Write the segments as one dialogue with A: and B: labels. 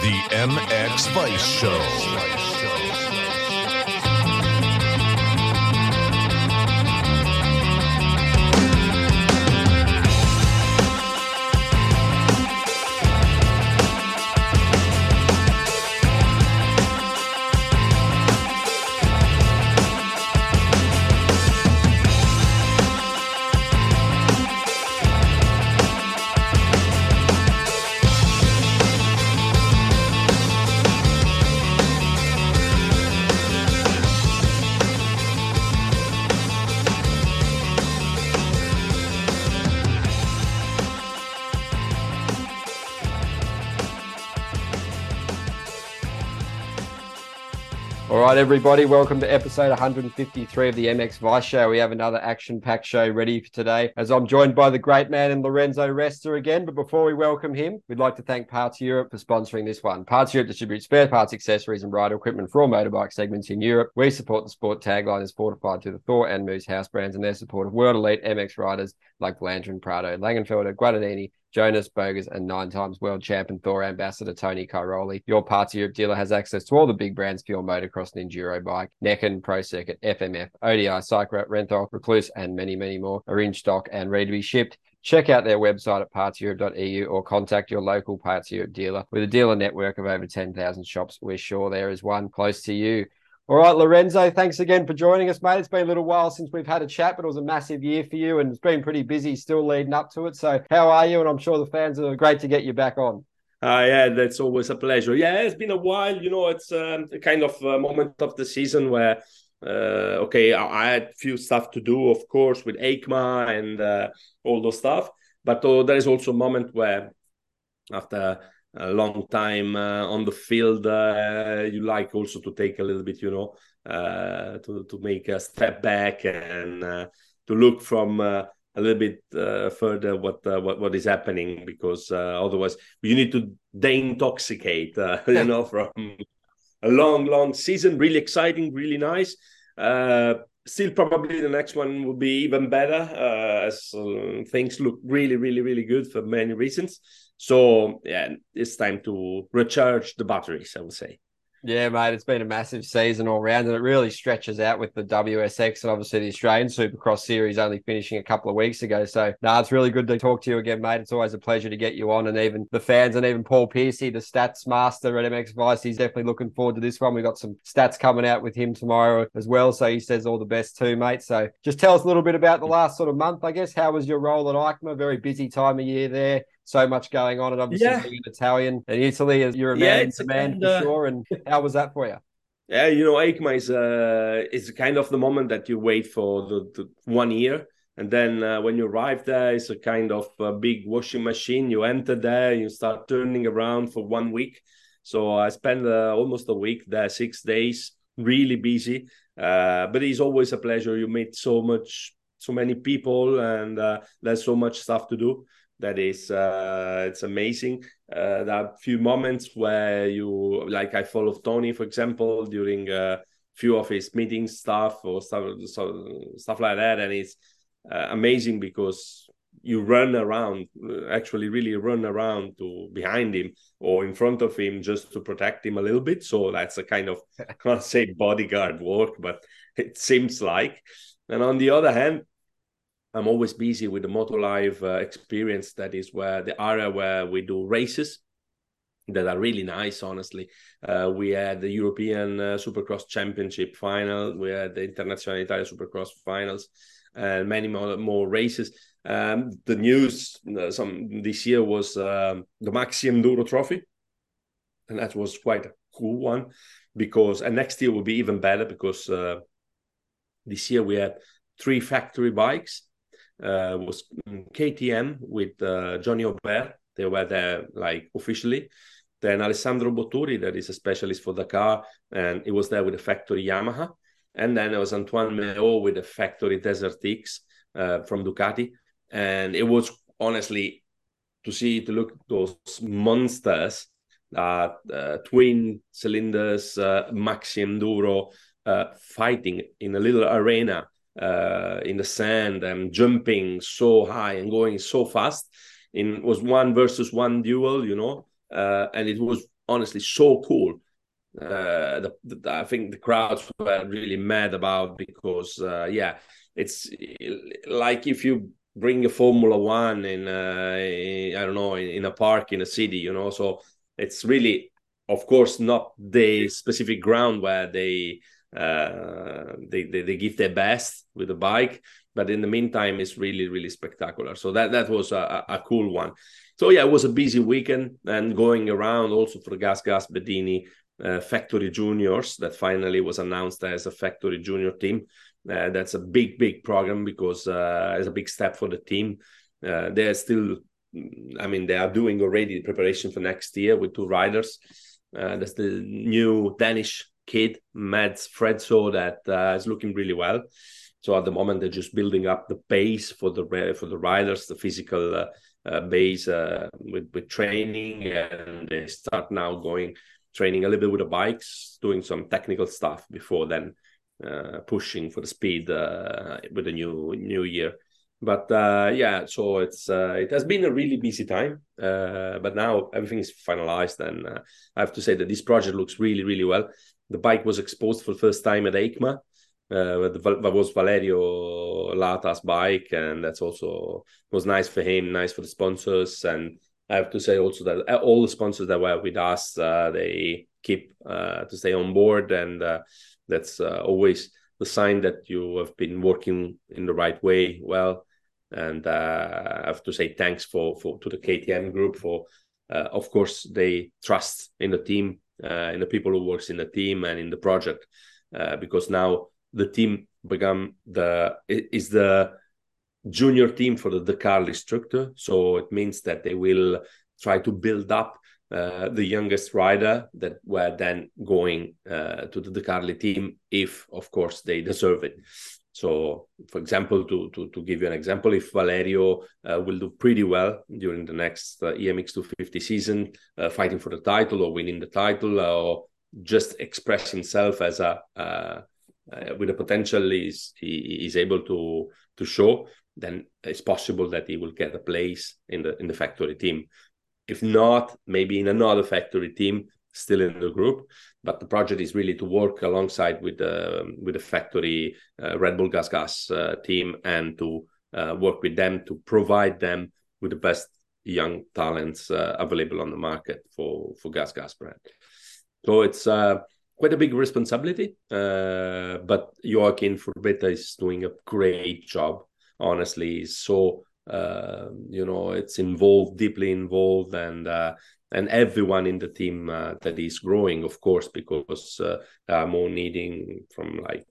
A: The MX Vice Show.
B: Everybody, welcome to episode 153 of the MX Vice Show. We have another action packed show ready for today as I'm joined by the great man in Lorenzo Resta again. But before we welcome him, we'd like to thank Parts Europe for sponsoring this one. Parts Europe distributes spare parts, accessories, and rider equipment for all motorbike segments in Europe. We support the sport tagline is fortified through the Thor and Moose house brands and their support of world elite MX riders like Blanchard Prado, Langenfelder, Guadagnini, Jonas Bogers, and nine times world champion Thor ambassador Tony Cairoli. Your Parts Europe dealer has access to all the big brands for your motocross and enduro bike. Neken, Pro Circuit, FMF, ODI, Cycra, Renthal, Rekluse, and many, many more are in stock and ready to be shipped. Check out their website at partseurope.eu or contact your local Parts Europe dealer. With a dealer network of over 10,000 shops, we're sure there is one close to you. All right, Lorenzo, thanks again for joining us, mate. It's been a little while since we've had a chat, but it was a massive year for you and it's been pretty busy still leading up to it. So, how are you? And I'm sure the fans are great to get you back on.
C: Uh, yeah, that's always a pleasure. Yeah, it's been a while. You know, it's um, a kind of a moment of the season where, uh, okay, I had a few stuff to do, of course, with EICMA and uh, all those stuff. But uh, there is also a moment where, after a long time uh, on the field, uh, you like also to take a little bit, you know, uh, to to make a step back and uh, to look from uh, a little bit uh, further what what what is happening because otherwise you need to de-intoxicate, you know, from a long long season. Really exciting, really nice. Still, probably the next one will be even better as things look really, really, really good for many reasons. So yeah, it's time to recharge the batteries, I would say.
B: Yeah, mate, it's been a massive season all round, and it really stretches out with the WSX and obviously the Australian Supercross series only finishing a couple of weeks ago. So, no, nah, it's really good to talk to you again, mate. It's always a pleasure to get you on, and even the fans, and even Paul Piercy, the stats master at MX Vice, he's definitely looking forward to this one. We've got some stats coming out with him tomorrow as well, so he says all the best too, mate. So, just tell us a little bit about the last sort of month, I guess. How was your role at EICMA? Very busy time of year there so much going on, and obviously yeah. being Italian and Italy, you're a man yeah, in demand for uh, sure. And how was that for you?
C: Yeah, you know, EICMA is uh, is kind of the moment that you wait for the, the one year, and then uh, when you arrive there, it's a kind of a big washing machine. You enter there, you start turning around for one week. So I spent uh, almost a week there, six days, really busy. Uh, but it's always a pleasure. You meet so much, so many people, and uh, there's so much stuff to do that is uh, it's amazing. Uh, there are a few moments where you like I follow Tony, for example, during a uh, few of his meeting stuff or stuff so, stuff like that, and it's uh, amazing because you run around, actually, really run around to behind him or in front of him just to protect him a little bit. So that's a kind of I can't say bodyguard work, but it seems like. And on the other hand, I'm always busy with the Motolive uh, experience. That is where the area where we do races that are really nice. Honestly, uh, we had the European uh, Supercross Championship final, we had the International Italia Supercross finals, and many more, more races. Um, the news uh, some this year was um, the Maxi Enduro Trophy, and that was quite a cool one because and next year will be even better because uh, this year we had three factory bikes uh, was KTM with uh, Johnny Aubert. They were there like officially. Then Alessandro Botturi, that is a specialist for Dakar, and he was there with the factory Yamaha. And then there was Antoine Meo with the factory Desert X uh, from Ducati. And it was honestly to see, to look those monsters, uh, uh, twin cylinders, uh, Maxi Enduro, fighting in a little arena uh, in the sand and jumping so high and going so fast. In was one versus one duel, you know, uh, and it was honestly so cool. Uh, the, the, I think the crowds were really mad about because uh, yeah, it's like if you bring a Formula One in, uh, in I don't know in, in, a park in a city, you know. So it's really, of course, not the specific ground where they uh, they, they, they give their best with the bike, but in the meantime, it's really really spectacular. So that that was a, a cool one. So yeah, it was a busy weekend and going around also for Gas Gas Bedini uh, Factory Juniors that finally was announced as a Factory Junior team. Uh, that's a big, big program because uh, it's a big step for the team. Uh, they're still, I mean, they are doing already preparation for next year with two riders. Uh, that's the new Danish kid, Mads Fredso, that uh, is looking really well. So at the moment, they're just building up the base for the for the riders, the physical uh, uh, base uh, with with training, and they start now going training a little bit with the bikes, doing some technical stuff before then uh, pushing for the speed uh, with the new new year. But yeah, so it's it has been a really busy time, but now everything is finalized, and I have to say that this project looks really really well. The bike was exposed for the first time at EICMA. that was Valerio Lata's bike, and that's also was nice for him, nice for the sponsors, and I have to say also that all the sponsors that were with us, they keep to stay on board. And that's uh, always the sign that you have been working in the right way well. And uh, i have to say thanks for, for to the ktm group for uh, of course they trust in the team uh, in the people who works in the team and in the project uh, because now the team become the is the junior team for the Dakar instructor so it means that they will try to build up uh, the youngest rider that were then going uh, to the De Carli team if, of course, they deserve it. So, for example, to, to, to give you an example, if Valerio uh, will do pretty well during the next uh, EMX 250 season, uh, fighting for the title or winning the title or just express himself as a with a potential he's, he is able to to show, then it's possible that he will get a place in the in the factory team. If not, maybe in another factory team, still in the group. But the project is really to work alongside with the with the factory uh, Red Bull Gas Gas uh, team and to uh, work with them to provide them with the best young talents uh, available on the market for for Gas Gas brand. So it's uh, quite a big responsibility, uh, but Joakim Furbetta is doing a great job. Honestly, so you know it's involved deeply involved and and everyone in the team uh, that is growing of course because uh, more needing from like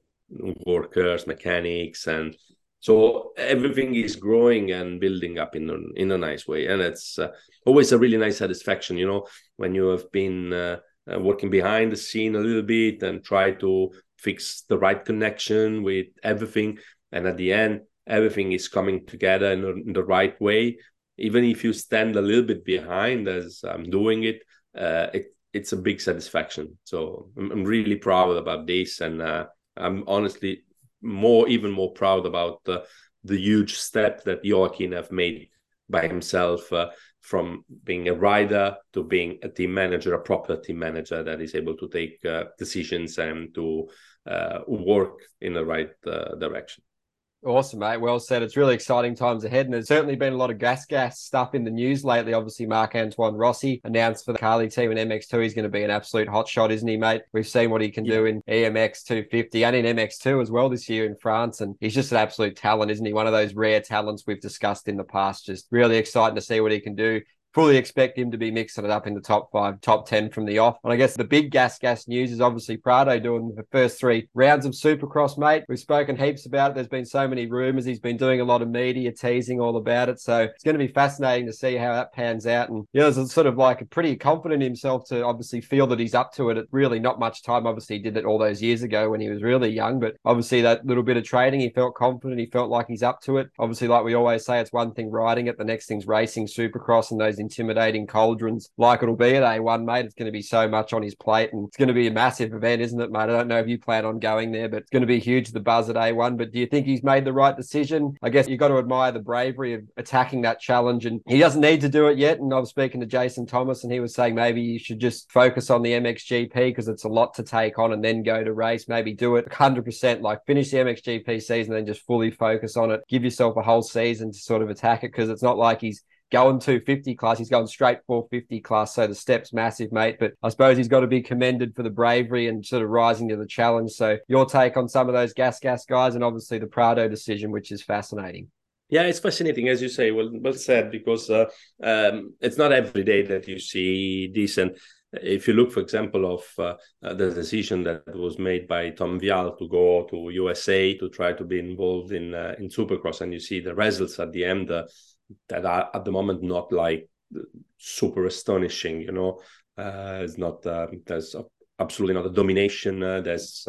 C: workers mechanics and so everything is growing and building up in a, in a nice way. And it's uh, always a really nice satisfaction you know when you have been uh, working behind the scene a little bit and try to fix the right connection with everything. And at the end everything is coming together in the right way even if you stand a little bit behind as i'm doing it uh, it it's a big satisfaction so i'm, I'm really proud about this and uh, i'm honestly more even more proud about the the huge step that Joakim have made by himself uh, from being a rider to being a team manager, a proper team manager that is able to take uh, decisions and to uh, work in the right uh, direction.
B: Awesome, mate. Well said. It's really exciting times ahead, and there's certainly been a lot of gas gas stuff in the news lately. Obviously, Marc-Antoine Rossi announced for the Carly team in MX2 he's going to be an absolute hot shot, isn't he, mate? We've seen what he can yeah. do in EMX 250 and in MX2 as well this year in France, and he's just an absolute talent, isn't he? One of those rare talents we've discussed in the past. Just really exciting to see what he can do fully expect him to be mixing it up in the top five, top 10 from the off. And I guess the big gas gas news is obviously Prado doing the first three rounds of Supercross, mate. We've spoken heaps about it. There's been so many rumors. He's been doing a lot of media teasing all about it. So it's going to be fascinating to see how that pans out. And yeah, there's sort of like a pretty confident himself to obviously feel that he's up to it. At really not much time. Obviously, he did it all those years ago when he was really young, but obviously that little bit of training, he felt confident. He felt like he's up to it. Obviously, like we always say, it's one thing riding it, the next thing's racing Supercross and those intimidating cauldrons like it'll be at A1, mate. It's going to be so much on his plate and it's going to be a massive event, isn't it, mate? I don't know if you plan on going there, but it's going to be huge, the buzz at A1. But do you think he's made the right decision? I guess you've got to admire the bravery of attacking that challenge. And he doesn't need to do it yet. And I was speaking to Jason Thomas and he was saying maybe you should just focus on the MXGP because it's a lot to take on and then go to race. Maybe do it 100%, like finish the MXGP season, then just fully focus on it. Give yourself a whole season to sort of attack it because it's not like he's going 250 class. He's going straight 450 class. So the step's massive, mate. But I suppose he's got to be commended for the bravery and sort of rising to the challenge. So your take on some of those gas gas guys and obviously the Prado decision, which is fascinating.
C: Yeah, it's fascinating, as you say. Well, well said, because uh, um, it's not every day that you see decent if you look, for example, of uh, uh, the decision that was made by Tom Vial to go to USA to try to be involved in uh, in Supercross, and you see the results at the end uh, that are at the moment not like super astonishing. You know, uh, it's not um, there's absolutely not a domination. Uh, there's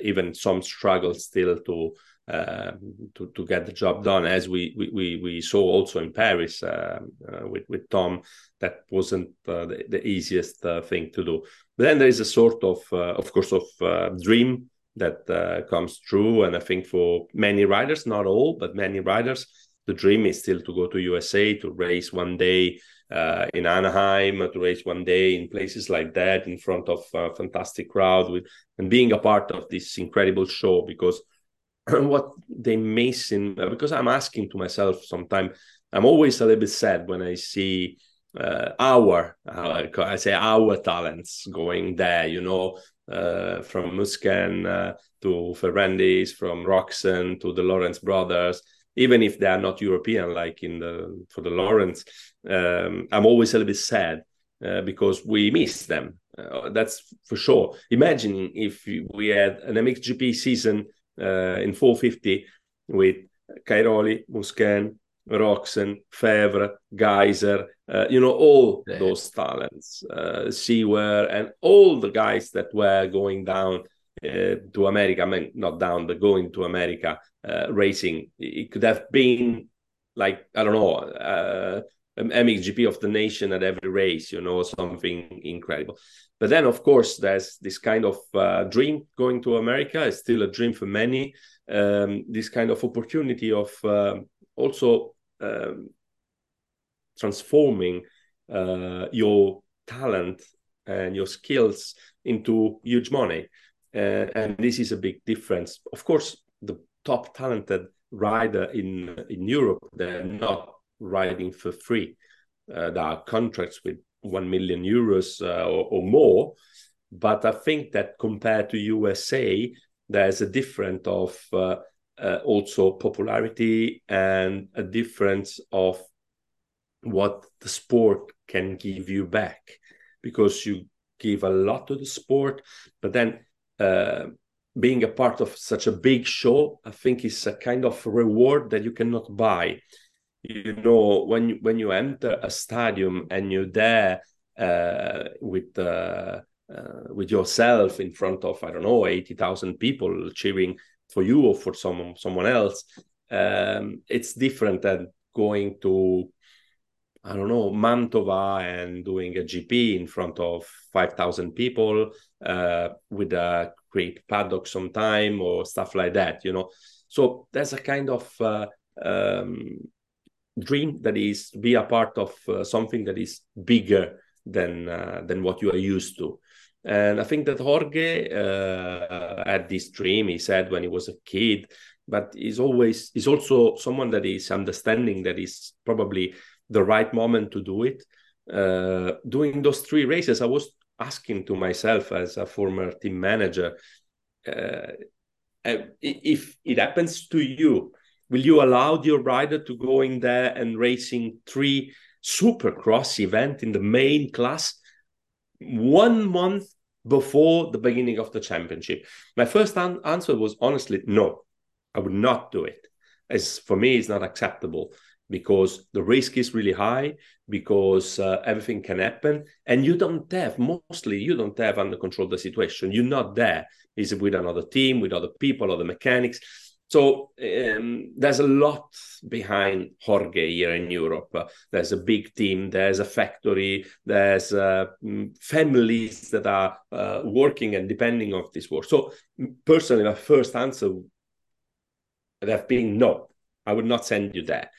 C: even some struggle still to um, to to get the job done, as we we we saw also in Paris uh, uh, with with Tom. That wasn't uh, the, the, easiest uh, thing to do. But then there is a sort of, uh, of course, of uh, dream that comes true, and I think for many riders, not all, but many riders, the dream is still to go to USA to race one day. in Anaheim, to race one day in places like that, in front of a fantastic crowd, with and being a part of this incredible show, because what they miss in because I'm asking to myself sometimes I'm always a little bit sad when I see uh, our uh, I say our talents going there you know uh, from Musquin uh, to Ferrandis from Roczen to the Lawrence brothers even if they are not European like in the for the Lawrence um, I'm always a little bit sad uh, because we miss them. Uh, that's for sure. Imagine if we had an MXGP season uh, in 450 with Cairoli, Musquin, Roczen, Febvre, Gajser, uh, you know, all yeah. those talents, uh, Seewer, and all the guys that were going down uh, to America, I mean, not down, but going to America uh, racing. It could have been like, I don't know, uh, MXGP of the nation at every race, you know, something incredible. But then, of course, there's this kind of uh, dream going to America. It's still a dream for many. Um, this kind of opportunity of uh, also um, transforming uh, your talent and your skills into huge money. Uh, and this is a big difference. Of course, the top talented rider in in Europe, they're not riding for free. Uh, there are contracts with 1 million euros uh, or, or, more. But I think that compared to USA, there's a difference of uh, uh, also popularity and a difference of what the sport can give you back because you give a lot to the sport, but then uh, being a part of such a big show, I think is a kind of reward that you cannot buy. You know when you, when you enter a stadium and you're there uh, with uh, uh, with yourself in front of I don't know eighty thousand people cheering for you or for someone someone else, um, it's different than going to I don't know Mantova and doing a GP in front of five thousand people uh, with a great paddock sometime or stuff like that. You know, so there's a kind of uh, um, dream that is to be a part of uh, something that is bigger than uh, than what you are used to and i think that jorge uh, had this dream he said when he was a kid but he's always he's also someone that is understanding that is probably the right moment to do it uh, doing those three races i was asking to myself as a former team manager uh, if it happens to you will you allow your rider to go in there and racing three supercross event in the main class one month before the beginning of the championship? My first an- answer was honestly no i would not do it. As for me it's not acceptable because the risk is really high because uh, everything can happen and you don't have mostly you don't have under control the situation you're not there is it with another team with other people other mechanics so um, there's a lot behind Jorge here in Europe. There's a big team, there's a factory, there's uh, families that are uh, working and depending on this work. So personally, my first answer would have been no, I would not send you there.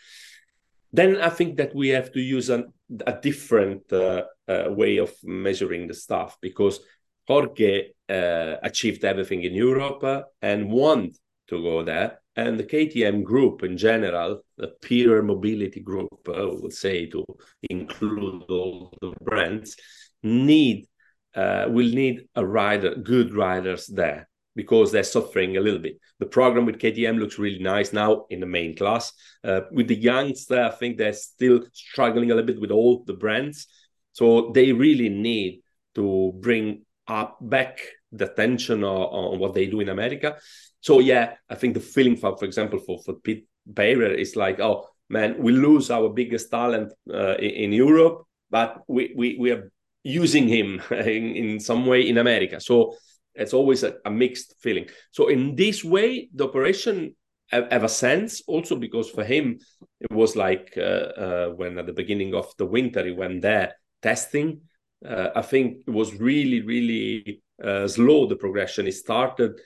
C: Then I think that we have to use an, a different uh, uh, way of measuring the stuff because Jorge uh, achieved everything in Europe and want to go there. And the KTM group in general, the Pierer Mobility Group, I would say to include all the brands, need uh, will need a rider, good riders there because they're suffering a little bit. The program with KTM looks really nice now in the main class. Uh, with the youngster, I think they're still struggling a little bit with all the brands. So they really need to bring up back the attention on, on what they do in America. So yeah, I think the feeling for, for example, for for Pit Beirer is like, oh man, we lose our biggest talent uh, in, in, Europe, but we, we we are using him in, in some way in America. So it's always a, a mixed feeling. So in this way, the operation a sense also because for him it was like uh, uh, when at the beginning of the winter he went there testing. Uh, I think it was really really uh, slow the progression. He started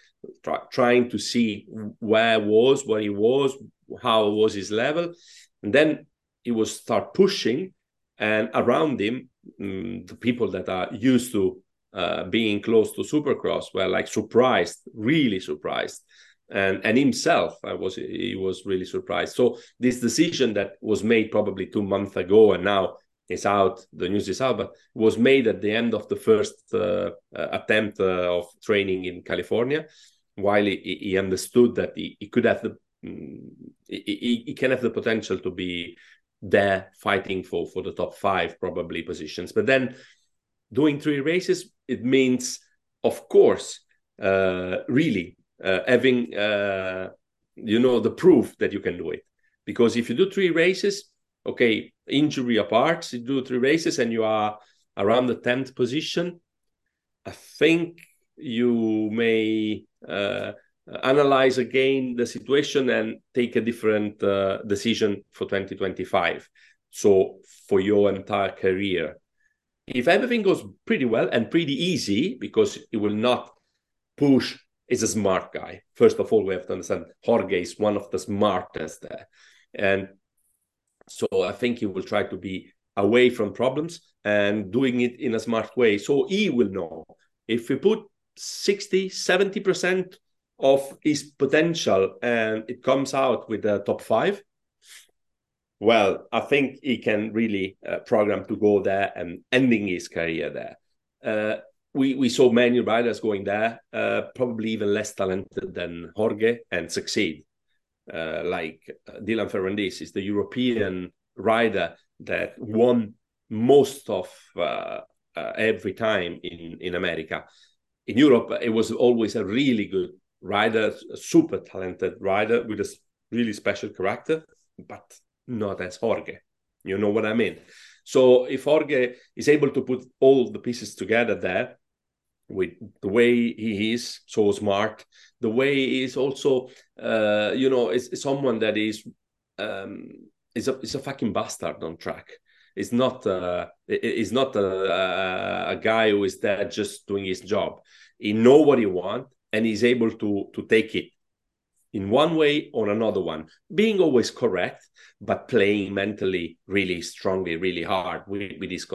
C: try, trying to see where was, where he was, how was his level, and then he was start pushing, and around him, um, the people that are used to uh, being close to Supercross were like surprised, really surprised, and and himself, I was he was really surprised. So this decision that was made probably two months ago, and now is out, the news is out, but was made at the end of the first uh, uh attempt uh, of training in California while he, he understood that he, he could have the mm, he, he can have the potential to be there fighting for for the top five probably positions but then doing three races it means of course uh, really uh, having uh, you know the proof that you can do it. Because if you do three races okay injury apart you do three races and you are around the 10th position i think you may uh, analyze again the situation and take a different uh, decision for 2025 so for your entire career if everything goes pretty well and pretty easy because it will not push is a smart guy. First of all we have to understand jorge is one of the smartest there. And so i think he will try to be away from problems and doing it in a smart way. So he will know if we put 60, 70% of his potential and it comes out with the top five, well, I think he can really uh, program to go there and ending his career there. Uh, we, we saw many riders going there, uh, probably even less talented than Jorge, and succeed. Uh, like uh, Dylan Ferrandis is the European rider that won most of uh, every time in, in America in Europe, it was always a really good rider, a super talented rider with a really special character, but not as Jorge. You know what I mean? So if Jorge is able to put all the pieces together there, with the way he is so smart, the way he is also, uh, you know, is, is someone that is um, is a is a fucking bastard on track is not uh, is not a, a, guy who is there just doing his job. He know what he want and he's able to to take it in one way or another one, being always correct, but playing mentally really strongly, really hard with, with his.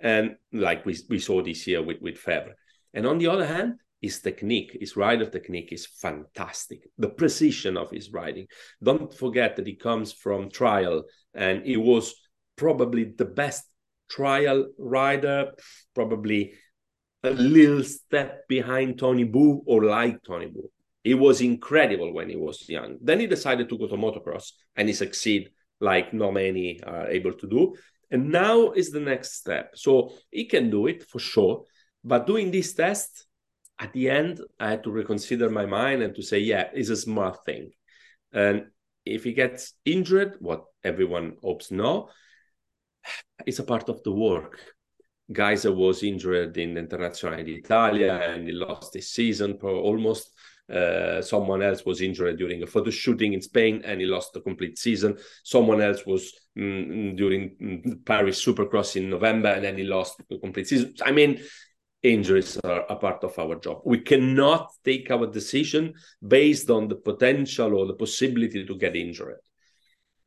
C: And like we, we saw this year with, with Febvre. And on the other hand, his technique, his rider technique is fantastic. The precision of his riding. Don't forget that he comes from trial and he was probably the best trial rider, probably a little step behind Toni Bou or like Toni Bou. He was incredible when he was young. Then he decided to go to motocross and he succeed like not many are able to do. And now is the next step. So he can do it for sure. But doing this test, at the end, I had to reconsider my mind and to say, yeah, it's a smart thing. And if he gets injured, what everyone hopes no, it's a part of the work. Gajser was injured in Internazionali d'Italia and he lost his season for almost. Uh, someone else was injured during a photo shooting in Spain and he lost the complete season. Someone else was mm, during mm, Paris Supercross in November and then he lost the complete season. I mean, injuries are a part of our job. We cannot take our decision based on the potential or the possibility to get injured.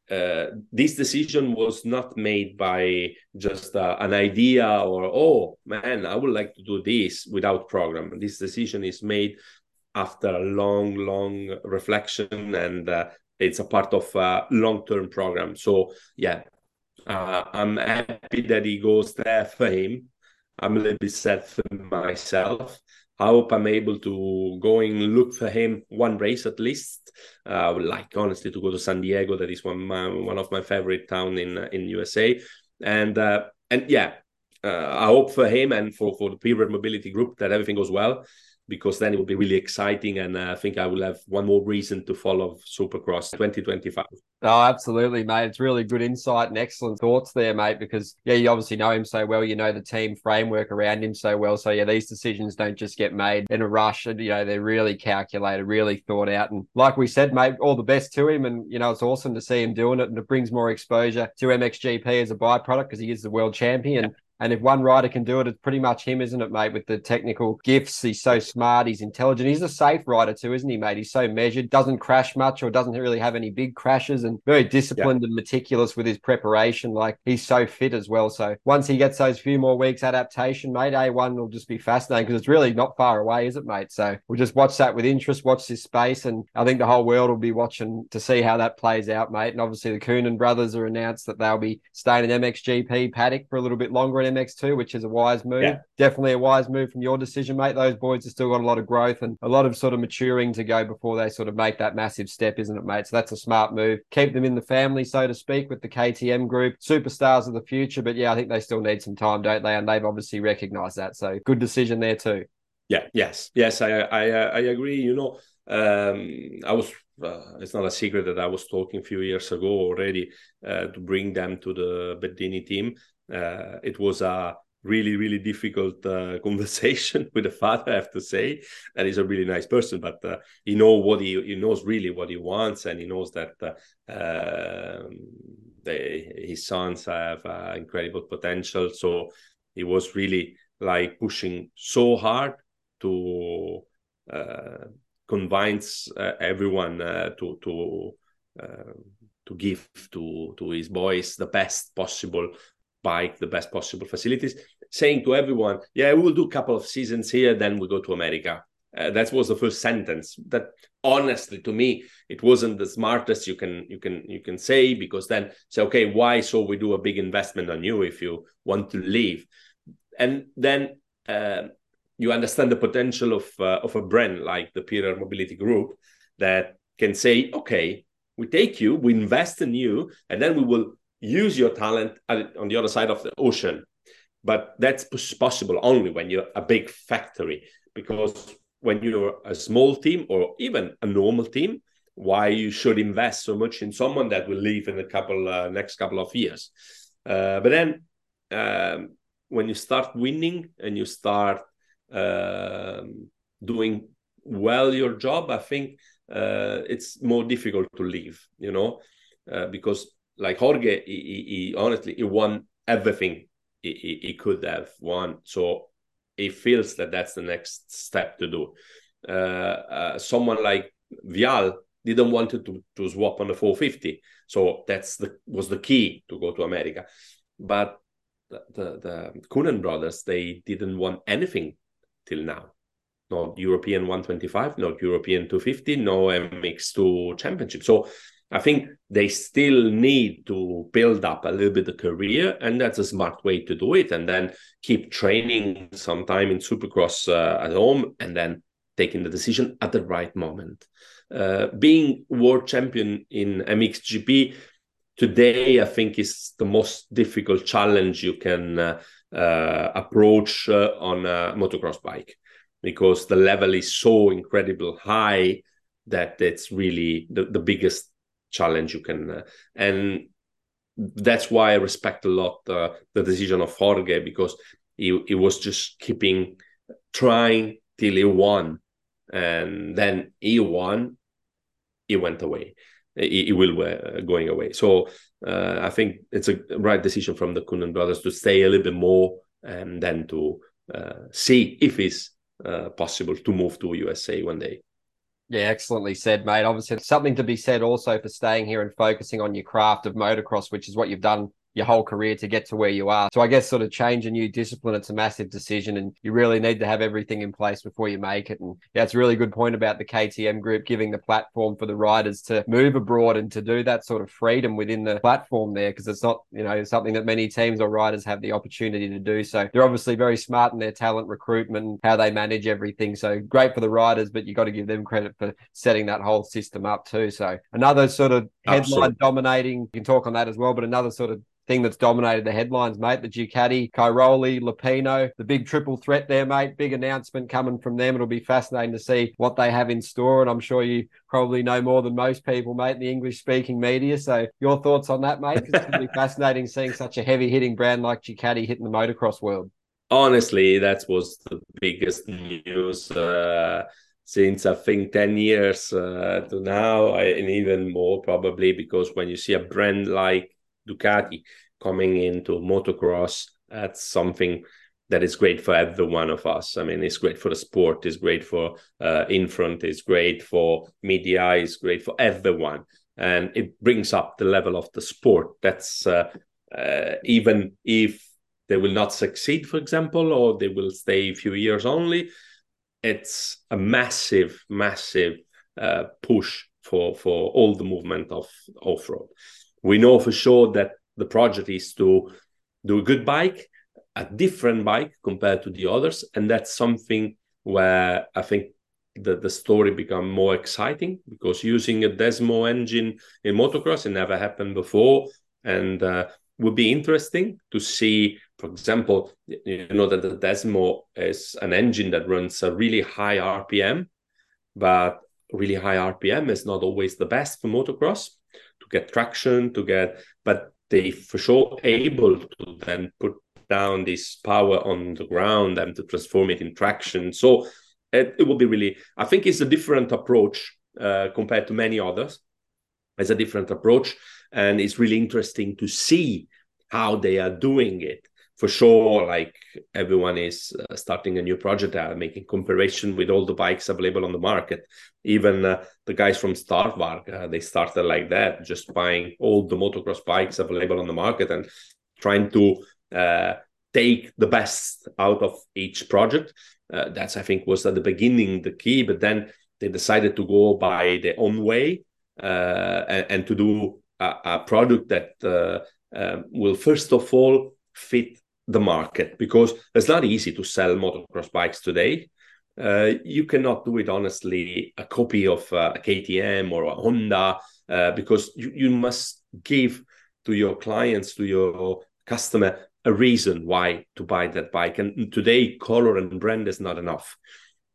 C: Uh, this decision was not made by just uh, an idea or oh man i would like to do this without program this decision is made after a long long reflection and uh, it's a part of a long-term program. So yeah uh, i'm happy that he goes there for him. I'm a little bit sad for myself. I hope I'm able to go and look for him one race at least. Uh, I would like honestly to go to San Diego. That is one my, one of my favorite town in in USA, and uh, and yeah, uh, I hope for him and for for the Pierer Mobility Group that everything goes well because then it will be really exciting. And uh, I think I will have one more reason to follow Supercross 2025.
B: Oh, absolutely, mate. It's really good insight and excellent thoughts there, mate, because, yeah, you obviously know him so well. You know the team framework around him so well. So, yeah, these decisions don't just get made in a rush. And, you know, they're really calculated, really thought out. And like we said, mate, all the best to him. And, you know, it's awesome to see him doing it. And it brings more exposure to MXGP as a byproduct because he is the world champion. And if one rider can do it, it's pretty much him, isn't it, mate? With the technical gifts, he's so smart, he's intelligent, he's a safe rider too, isn't he, mate? He's so measured, doesn't crash much or doesn't really have any big crashes, and very disciplined yeah. and meticulous with his preparation. Like he's so fit as well. So once he gets those few more weeks adaptation, mate, A1 will just be fascinating because it's really not far away, is it, mate? So we'll just watch that with interest, watch this space, and I think the whole world will be watching to see how that plays out, mate. And obviously the Coenen brothers are announced that they'll be staying in MXGP paddock for a little bit longer MX2, which is a wise move. Yeah. Definitely a wise move from your decision, mate. Those boys have still got a lot of growth and a lot of sort of maturing to go before they sort of make that massive step, isn't it, mate? So that's a smart move. Keep them in the family, so to speak, with the KTM group. Superstars of the future. But yeah, I think they still need some time, don't they? And they've obviously recognized that. So good decision there too.
C: Yeah, yes, yes, I I I agree. You know, um, I was uh, it's not a secret that I was talking a few years ago already uh, to bring them to the Bedini team. Uh, it was a really really difficult uh, conversation with the father i have to say. That he's a really nice person but uh, he know what he he knows really what he wants. And he knows that uh, um, they, his sons have uh, incredible potential. So he was really like pushing so hard to uh, convince everyone to to to give to to his boys the best possible bike, the best possible facilities, saying to everyone, yeah, we will do a couple of seasons here, then we go to America. Uh, that was the first sentence that honestly to me it wasn't the smartest you can you can you can say because then say okay why so we do a big investment on you if you want to leave and then uh, you understand the potential of uh, of a brand like the Pierer Mobility Group that can say okay we take you we invest in you and then we will use your talent on the other side of the ocean. But that's possible only when you're a big factory, because when you're a small team or even a normal team, why you should invest so much in someone that will leave in a couple uh, next couple of years. Uh, but then um, when you start winning and you start uh, doing well your job, I think uh, it's more difficult to leave. You know, uh, because like Jorge, he, he, he honestly he won everything he, he, he, could have won. So he feels that that's the next step to do. Uh, uh, someone like Vial didn't want to, to swap on the 450, so that's the was the key to go to America. But the the, Coenen brothers they didn't want anything till now. Not European 125, not European 250, no MX2 championship. So I think they still need to build up a little bit of career, and that's a smart way to do it. And then keep training sometime in Supercross uh, at home, and then taking the decision at the right moment. Uh, being world champion in MXGP today, I think, is the most difficult challenge you can uh, uh approach uh, on a motocross bike because the level is so incredible high that it's really the, the biggest challenge you can uh, and that's why I respect a lot uh, the decision of Jorge because he, he was just keeping trying till he won and then he won. He went away. He, he will uh, going away. So uh, I think it's a right decision from the Coenen brothers to stay a little bit more and then to uh, see if it's uh, possible to move to USA one day.
B: Yeah, excellently said, mate. Obviously, something to be said also for staying here and focusing on your craft of motocross, which is what you've done your whole career to get to where you are. So I guess sort of change a new discipline, it's a massive decision and you really need to have everything in place before you make it. And yeah, it's a really good point about the KTM group giving the platform for the riders to move abroad and to do that sort of freedom within the platform there because it's not, you know, something that many teams or riders have the opportunity to do. So they're obviously very smart in their talent recruitment, how they manage everything. So great for the riders, but you got to give them credit for setting that whole system up too. So another sort of headline Absolutely. dominating, you can talk on that as well, but another sort of thing that's dominated the headlines, mate. The Ducati, Cairoli, Lupino, the big triple threat there, mate. Big announcement coming from them. It'll be fascinating to see what they have in store. And I'm sure you probably know more than most people, mate, in the English speaking media. So your thoughts on that, mate? It's going to be fascinating seeing such a heavy hitting brand like Ducati hitting the motocross world.
C: Honestly, that was the biggest news. Uh since I think 10 years uh, to now, and even more probably because when you see a brand like Ducati coming into motocross, that's something that is great for every one of us. I mean, it's great for the sport, it's great for uh, Infront, it's great for media, it's great for everyone. And it brings up the level of the sport. That's uh, uh, even if they will not succeed, for example, or they will stay a few years only, it's a massive, massive uh, push for for all the movement of off road we know for sure that the project is to do a good bike, a different bike compared to the others, and that's something where I think the, the story become more exciting because using a Desmo engine in motocross it never happened before, and uh, would be interesting to see. For example, you know that the Desmo is an engine that runs a really high RPM, but really high RPM is not always the best for motocross get traction, to get, but they for sure able to then put down this power on the ground and to transform it in traction. So it, it will be really, I think it's a different approach uh, compared to many others. It's a different approach, and it's really interesting to see how they are doing it for sure like everyone is uh, starting a new project uh, making comparison with all the bikes available on the market. Even uh, the guys from Stark Varg uh, they started like that just buying all the motocross bikes available on the market and trying to uh, take the best out of each project. Uh, that's i think was at the beginning the key but then they decided to go by their own way and, and, to do a, a product that will first of all fit the market because it's not easy to sell motocross bikes today. Uh, you cannot do it honestly a copy of uh, a KTM or a Honda uh, because you, you must give to your clients to your customer a reason why to buy that bike and today color and brand is not enough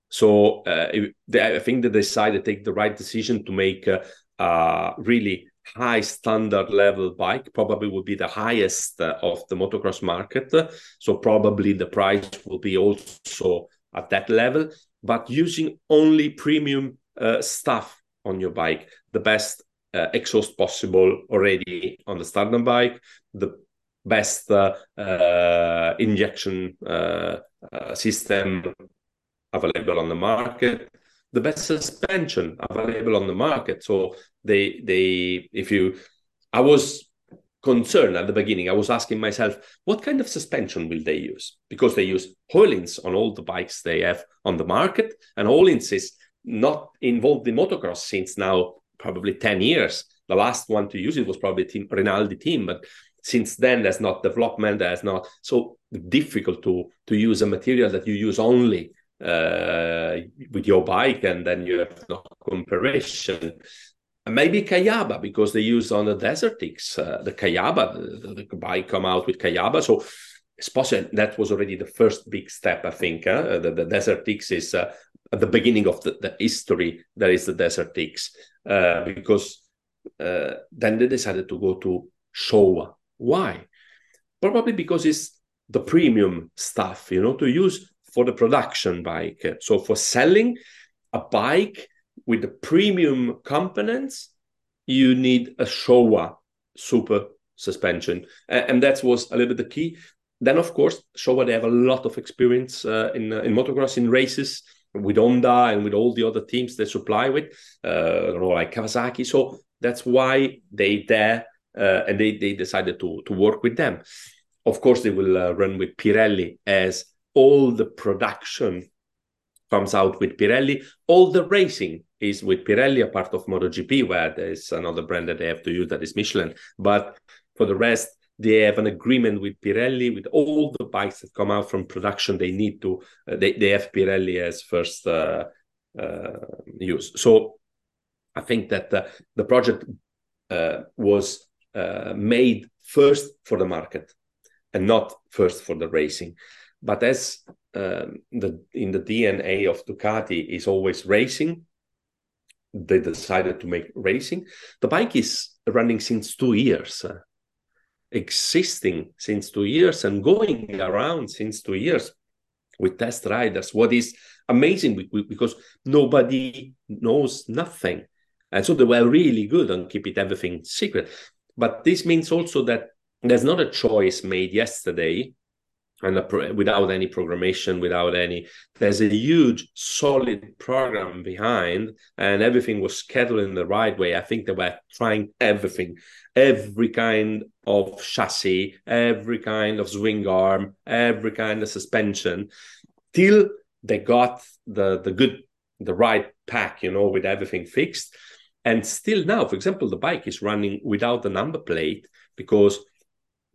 C: so uh, i think they decided to take the right decision to make a really high standard level bike probably will be the highest uh, of the motocross market. So probably the price will be also at that level. But using only premium uh, stuff on your bike the best uh, exhaust possible already on the standard bike the best uh, uh, injection uh, system available on the market the best suspension available on the market. So they they if you I was concerned at the beginning. I was asking myself, what kind of suspension will they use? Because they use Öhlins on all the bikes they have on the market, and Öhlins is not involved in motocross since now probably 10 years. The last one to use it was probably team Rinaldi team, but since then there's not development, there's not so difficult to to use a material that you use only uh, with your bike, and then you have no comparison. Maybe Kayaba because they use on the Desert X uh, the Kayaba, the, the, bike come out with Kayaba. So it's possible that was already the first big step, I think. Uh, the, the is uh, at the beginning of the, the history. There is the Desert X uh, because uh, then they decided to go to Showa. Why? Probably because it's the premium stuff, you know, to use for the production bike. So for selling, a bike with the premium components, you need a Showa super suspension, and, that was a little bit the key. Then, of course, Showa they have a lot of experience uh, in in motocross in races with Honda and with all the other teams they supply with, uh, like Kawasaki. So that's why they there uh, and they they decided to to work with them. Of course, they will uh, run with Pirelli as all the production comes out with Pirelli. All the racing is with Pirelli, a part of MotoGP, where there's another brand that they have to use that is Michelin. But for the rest, they have an agreement with Pirelli with all the bikes that come out from production. They need to uh, they they have Pirelli as first uh, uh, use. So I think that uh, the project uh, was uh, made first for the market and not first for the racing. But as um, the in the DNA of Ducati is always racing, they decided to make racing. The bike is running since two years existing since two years and going around since two years with test riders. What is amazing because nobody knows nothing. And so they were really good on keeping everything secret. But this means also that there's not a choice made yesterday and without any programmation, without any, there's a huge solid program behind, and everything was scheduled in the right way. I think they were trying everything, every kind of chassis, every kind of swing arm, every kind of suspension, till they got the the good, the right pack, you know, with everything fixed. And still now, for example, the bike is running without the number plate because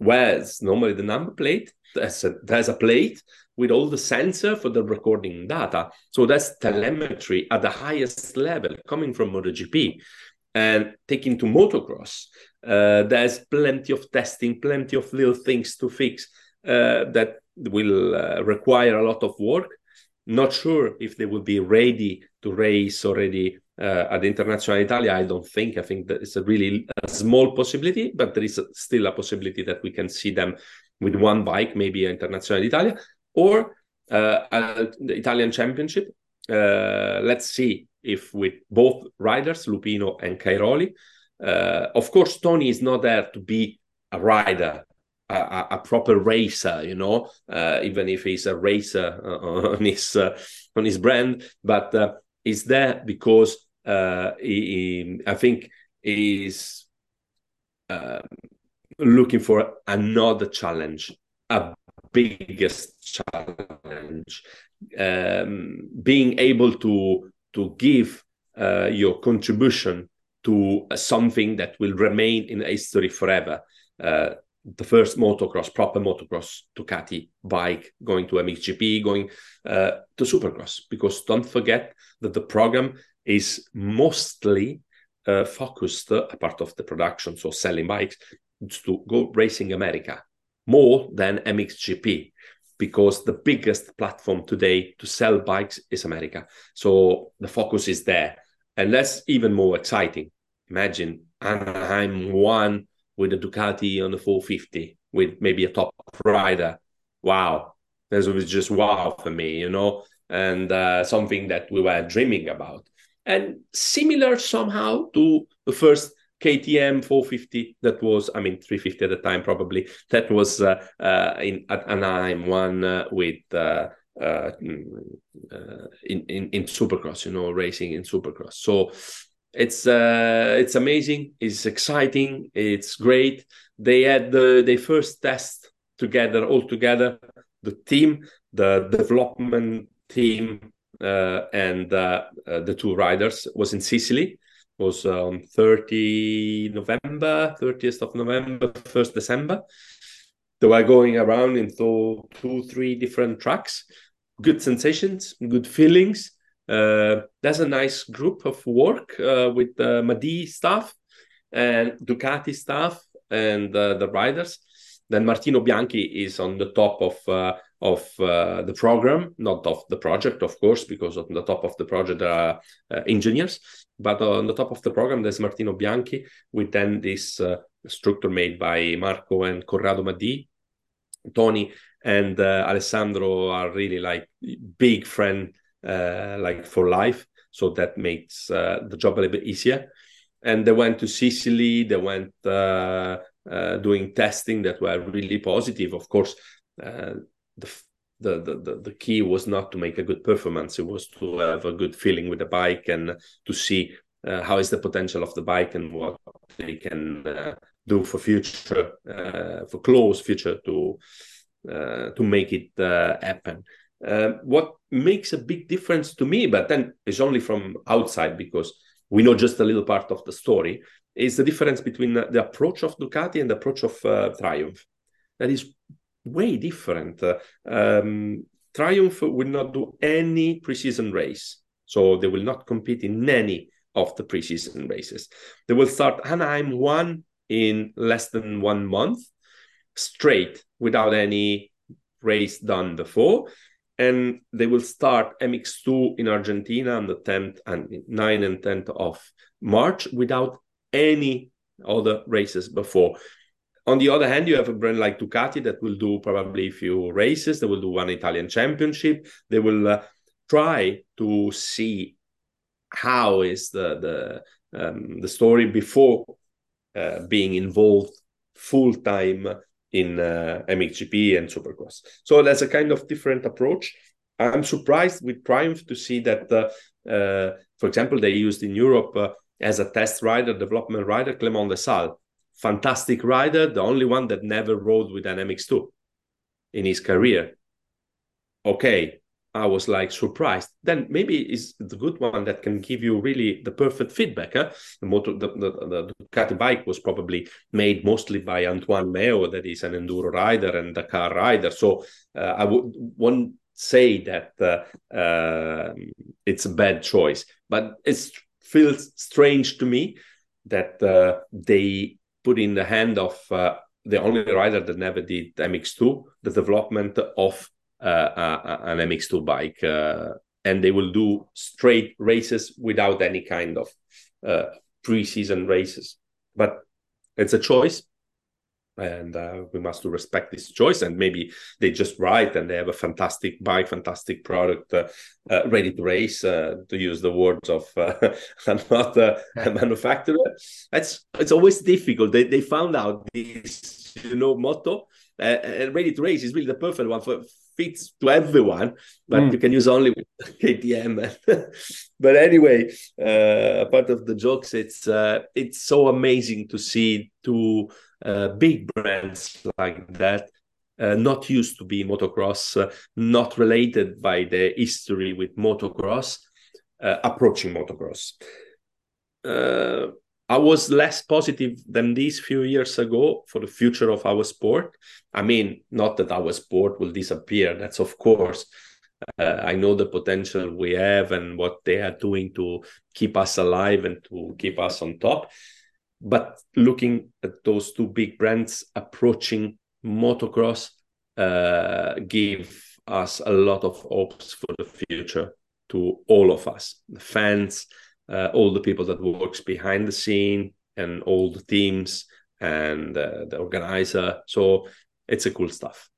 C: whereas normally the number plate there's a, there's a plate with all the sensor for the recording data. So that's telemetry at the highest level coming from MotoGP. And taking to motocross, uh, there's plenty of testing, plenty of little things to fix uh, that will uh, require a lot of work. Not sure if they will be ready to race already uh, at Internazionali d'Italia. I don't think. I think that it's a really a small possibility, but there is a, still a possibility that we can see them with one bike, maybe Internazionali d'Italia, or uh, the Italian Championship. Uh, let's see if with both riders, Lupino and Cairoli. Of course, Tony is not there to be a rider, a, a proper racer, you know, even if he's a racer uh, on his uh, on his brand, but he's there because he, he, I think he's um, looking for another challenge, a biggest challenge, um, being able to to give uh, your contribution to something that will remain in history forever. Uh, the first motocross, proper motocross Ducati bike going to MXGP, going uh, to Supercross. Because don't forget that the program is mostly uh, focused, uh, a part of the production, so selling bikes, to go racing America more than MXGP because the biggest platform today to sell bikes is America. So the focus is there. And that's even more exciting. Imagine Anaheim one with a Ducati on the 450 with maybe a top rider. Wow. That was just wow for me, you know, and uh, something that we were dreaming about. And similar somehow to the first KTM 450 that was I mean 350 at the time probably. That was uh, uh, in at Anaheim one uh, with uh, uh, uh, in, in in Supercross you know racing in Supercross. So it's it's amazing. It's exciting. It's great. They had the they first test together all together the team the development team and the two riders was in Sicily was on um, 30 November, 30th of November, 1st December. They were going around in two, two, three different tracks. Good sensations, good feelings. Uh, there's a nice group of work uh, with the Maddii staff and Ducati staff and uh, the riders. Then Martino Bianchi is on the top of uh, of uh, the program, not of the project, of course, because on the top of the project there are uh, engineers. But on the top of the program, there's Martino Bianchi with then this uh, structure made by Marco and Corrado Maddii. Tony and uh, Alessandro are really like big friend, uh, like for life. so that makes uh, the job a little bit easier. And they went to Sicily. They went doing testing that were really positive. Of course, uh, the, the, the the key was not to make a good performance; it was to have a good feeling with the bike and to see uh, how is the potential of the bike and what they can uh, do for future, uh, for close future to uh, to make it uh, happen. Uh, what makes a big difference to me, but then it's only from outside because we know just a little part of the story, is the difference between the approach of Ducati and the approach of Triumph. That is way different. Um, Triumph will not do any preseason race, so they will not compete in any of the preseason races. They will start Anaheim 1 in less than one month, straight without any race done before. And they will start MX2 in Argentina on the 10th and 9th and 10th of March without any other races before. On the other hand, you have a brand like Ducati that will do probably a few races. They will do one Italian championship. They will uh, try to see how is the the um, the story before uh, being involved full time in uh, MXGP and Supercross. So that's a kind of different approach. I'm surprised with Triumph to see that, uh, uh for example, they used in Europe uh, as a test rider, development rider, Clément Desalle. Fantastic rider, the only one that never rode with an MX2 in his career. Okay, I was like surprised. Then maybe is the good one that can give you really the perfect feedback. Huh? The motor, the, the, the Ducati bike was probably made mostly by Antoine Meo, that is an enduro rider and a car rider. So uh, I would won't say that uh, uh, it's a bad choice, but it feels strange to me that uh, they put in the hand of uh, the only rider that never did MX2 the development of uh, an MX2 bike, uh, and they will do straight races without any kind of uh, preseason races. But it's a choice, and uh, we must respect this choice. And maybe they just ride and they have a fantastic bike, fantastic product, uh, uh, ready to race. to use the words of I'm not a, manufacturer. It's it's always difficult. They they found out this you know motto. And ready to race is really the perfect one for fits to everyone, but mm. you can use only KTM. but anyway, uh, part of the jokes, it's uh, it's so amazing to see two uh, big brands like that. Uh, not used to be motocross, uh, not related by the history with motocross, uh, approaching motocross. I was less positive than these few years ago for the future of our sport. I mean, not that our sport will disappear. That's of course. Uh, I know the potential we have and what they are doing to keep us alive and to keep us on top. But looking at those two big brands approaching motocross uh, give us a lot of hopes for the future to all of us, the fans, uh, all the people that works behind the scene and all the teams and uh, the organizer. So it's a cool stuff.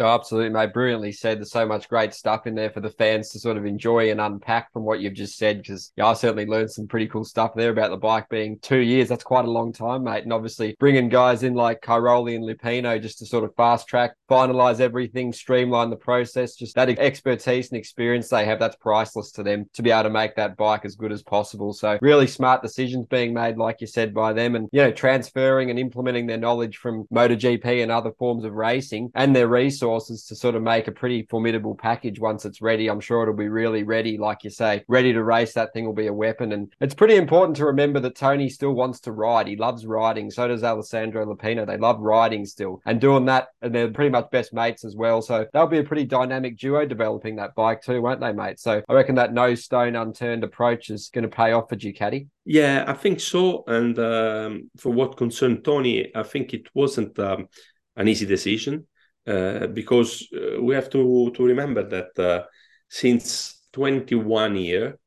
B: Oh, absolutely, mate. Brilliantly said. There's so much great stuff in there for the fans to sort of enjoy and unpack from what you've just said. Because yeah, I certainly learned some pretty cool stuff there about the bike being two years. That's quite a long time, mate. And obviously bringing guys in like Cairoli and Lupino just to sort of fast track, finalize everything, streamline the process. Just that expertise and experience they have, that's priceless to them to be able to make that bike as good as possible. So really smart decisions being made, like you said, by them, and you know transferring and implementing their knowledge from MotoGP and other forms of racing and their resources resources to sort of make a pretty formidable package once it's ready. I'm sure it'll be really ready, like you say, ready to race. That thing will be a weapon. And it's pretty important to remember that Tony still wants to ride. He loves riding. So does Alessandro Lupino. They love riding still and doing that. And they're pretty much best mates as well. So they'll be a pretty dynamic duo developing that bike too, won't they, mate? So I reckon that no stone unturned approach is going to pay off for Ducati.
C: Yeah, I think so. And um, for what concerned Tony, I think it wasn't um, an easy decision. Uh, because uh, we have to to remember that uh, since 21 year,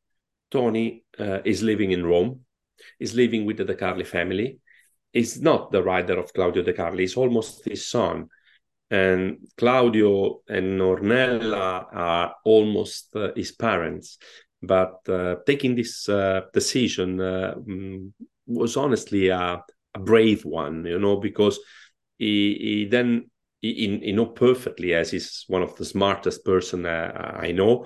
C: Tony is living in Rome, is living with the De Carli family. Is not the rider of Claudio De Carli; he's almost his son. And Claudio and Ornella are almost his parents. But uh, taking this uh, decision uh, mm, was honestly a, a, brave one, you know, because he, he then he, he know perfectly, as he's one of the smartest person uh, I know.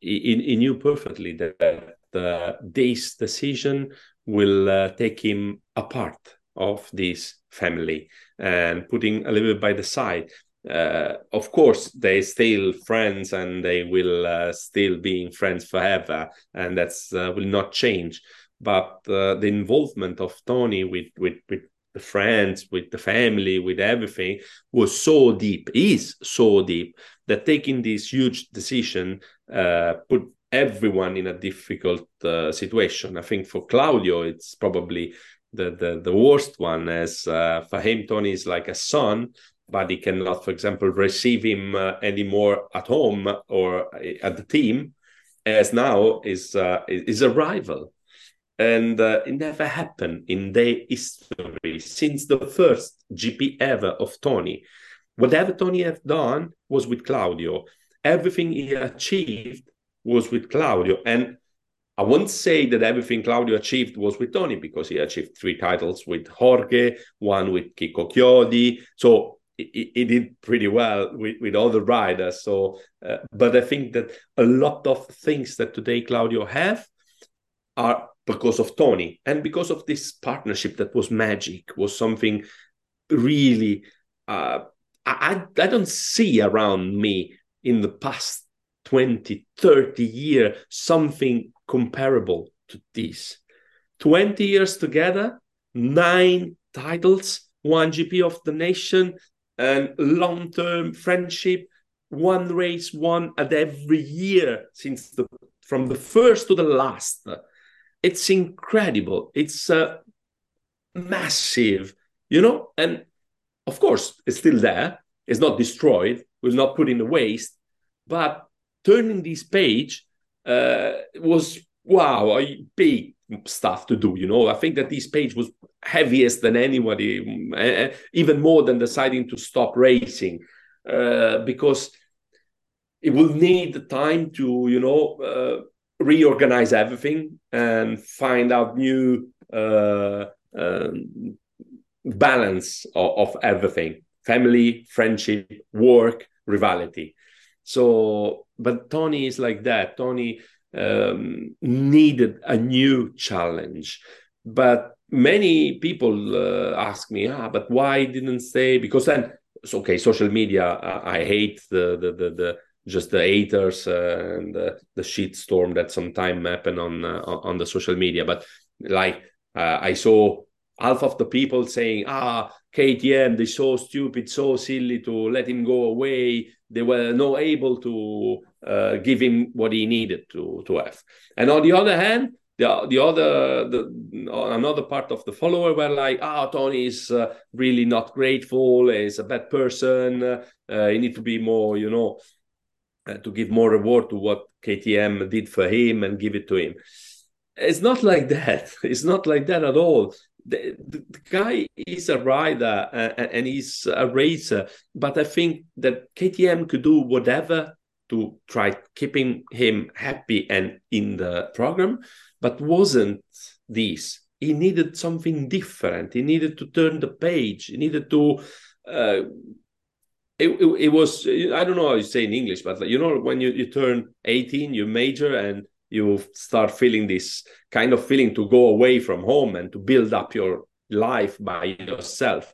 C: He, he, knew perfectly that uh, this decision will uh, take him apart of this family and putting a little bit by the side uh, of course they still friends and they will uh, still being friends forever and that's uh, will not change but uh, the involvement of tony with with with the friends with the family with everything was so deep is so deep that taking this huge decision uh, put everyone in a difficult uh, situation. I think for claudio it's probably the the, the worst one as for him tony is like a son but he cannot, for example, receive him uh, anymore at home or uh, at the team, as now is uh, is a rival, and uh, it never happened in their history since the first GP ever of Tony. Whatever Tony had done was with Claudio. Everything he achieved was with Claudio, and I won't say that everything Claudio achieved was with Tony because he achieved three titles with Jorge, one with Chicco Chiodi. So he, he did pretty well with, with other riders. So, uh, but I think that a lot of things that today Claudio have are because of Tony and because of this partnership that was magic, was something really uh, I, I don't see around me in the past 20, 30 years something comparable to this. 20 years together, nine titles, one GP of the nation, and long term friendship, one race, one at every year since the from the first to the last. It's incredible. It's uh, massive, you know, and of course it's still there. It's not destroyed. It was not put in the waste, but turning this page uh, was wow, a big stuff to do. You know, I think that this page was heaviest than anybody, uh, even more than deciding to stop racing, uh, because it will need the time to, you know, uh, reorganize everything and find out new uh, um, balance of, of everything family friendship work rivalry so but tony is like that tony um, needed a new challenge. But many people uh, ask me, ah, but why didn't stay? Because then, it's okay, social media, I hate the, the, the, the, just the haters uh, and the, the shit storm that sometimes happen on, uh, on the social media. But like, uh, I saw half of the people saying, ah, KTM, they're so stupid, so silly to let him go away. They were not able to uh, give him what he needed to to have. And on the other hand, the the other the another part of the follower were like, "Ah, oh, Tony is uh, really not grateful. He's a bad person. Uh, he need to be more, you know, uh, to give more reward to what KTM did for him and give it to him." It's not like that. It's not like that at all. The, the, the, guy is a rider uh, and he's a racer, but I think that KTM could do whatever to try keeping him happy and in the program, but wasn't this. He needed something different. He needed to turn the page. He needed to. Uh, it, it, it, was I don't know how you say in English, but you know when you, you turn 18, you major and you start feeling this kind of feeling to go away from home and to build up your life by yourself.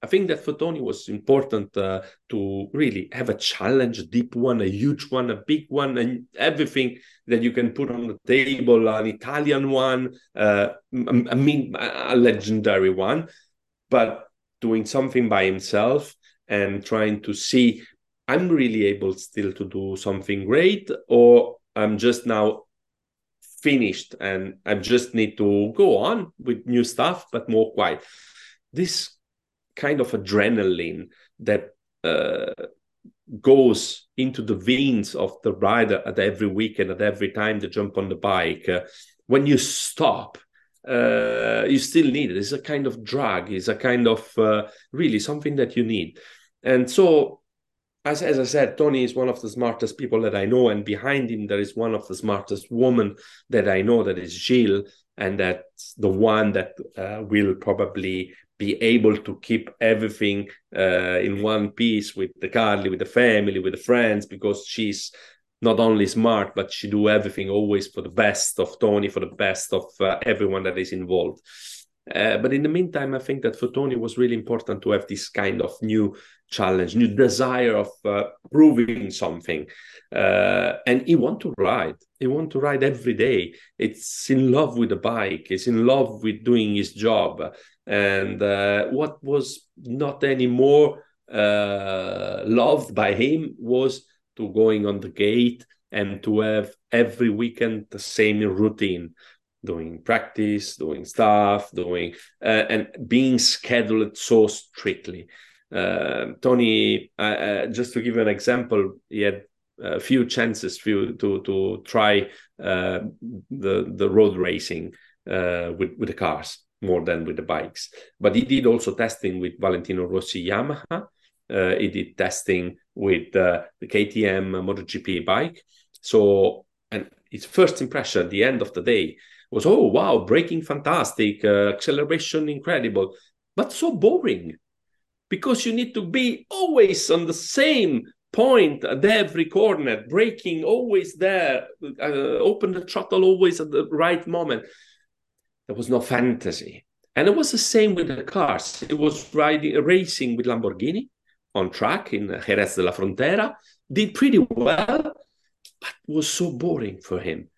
C: I think that for Tony was important uh, to really have a challenge, a deep one, a huge one, a big one, and everything that you can put on the table. An Italian one, uh, I mean, a legendary one, but doing something by himself and trying to see, I'm really able still to do something great, or I'm just now finished and I just need to go on with new stuff, but more quiet. This kind of adrenaline that uh, goes into the veins of the rider at every weekend, at every time they jump on the bike. Uh, when you stop, uh, you still need it. It's a kind of drug. It's a kind of uh, really something that you need. And so as, as I said, Tony is one of the smartest people that I know, and behind him there is one of the smartest women that I know, that is Jill, and that's the one that uh, will probably be able to keep everything uh, in one piece with De Carli, with the family, with the friends, because she's not only smart, but she do everything always for the best of Tony, for the best of uh, everyone that is involved. Uh, but in the meantime, I think that for Tony was really important to have this kind of new challenge, new desire of uh, proving something. Uh, and he want to ride. He want to ride every day. It's in love with the bike. It's in love with doing his job. And uh, what was not anymore uh, loved by him was to going on the gate and to have every weekend the same routine doing practice, doing stuff, doing uh, and being scheduled so strictly. Uh, Tony, uh, uh just to give an example, he had a few chances to to try uh, the the road racing uh, with with the cars more than with the bikes. But he did also testing with Valentino Rossi Yamaha. he did testing with the KTM MotoGP bike. So, and his first impression at the end of the day was oh wow braking fantastic uh, acceleration incredible. But so boring because you need to be always on the same point at every corner braking always there uh, open the throttle always at the right moment. There was no fantasy. And it was the same with the cars. It was riding racing with lamborghini on track in jerez de la frontera. Did pretty well but was so boring for him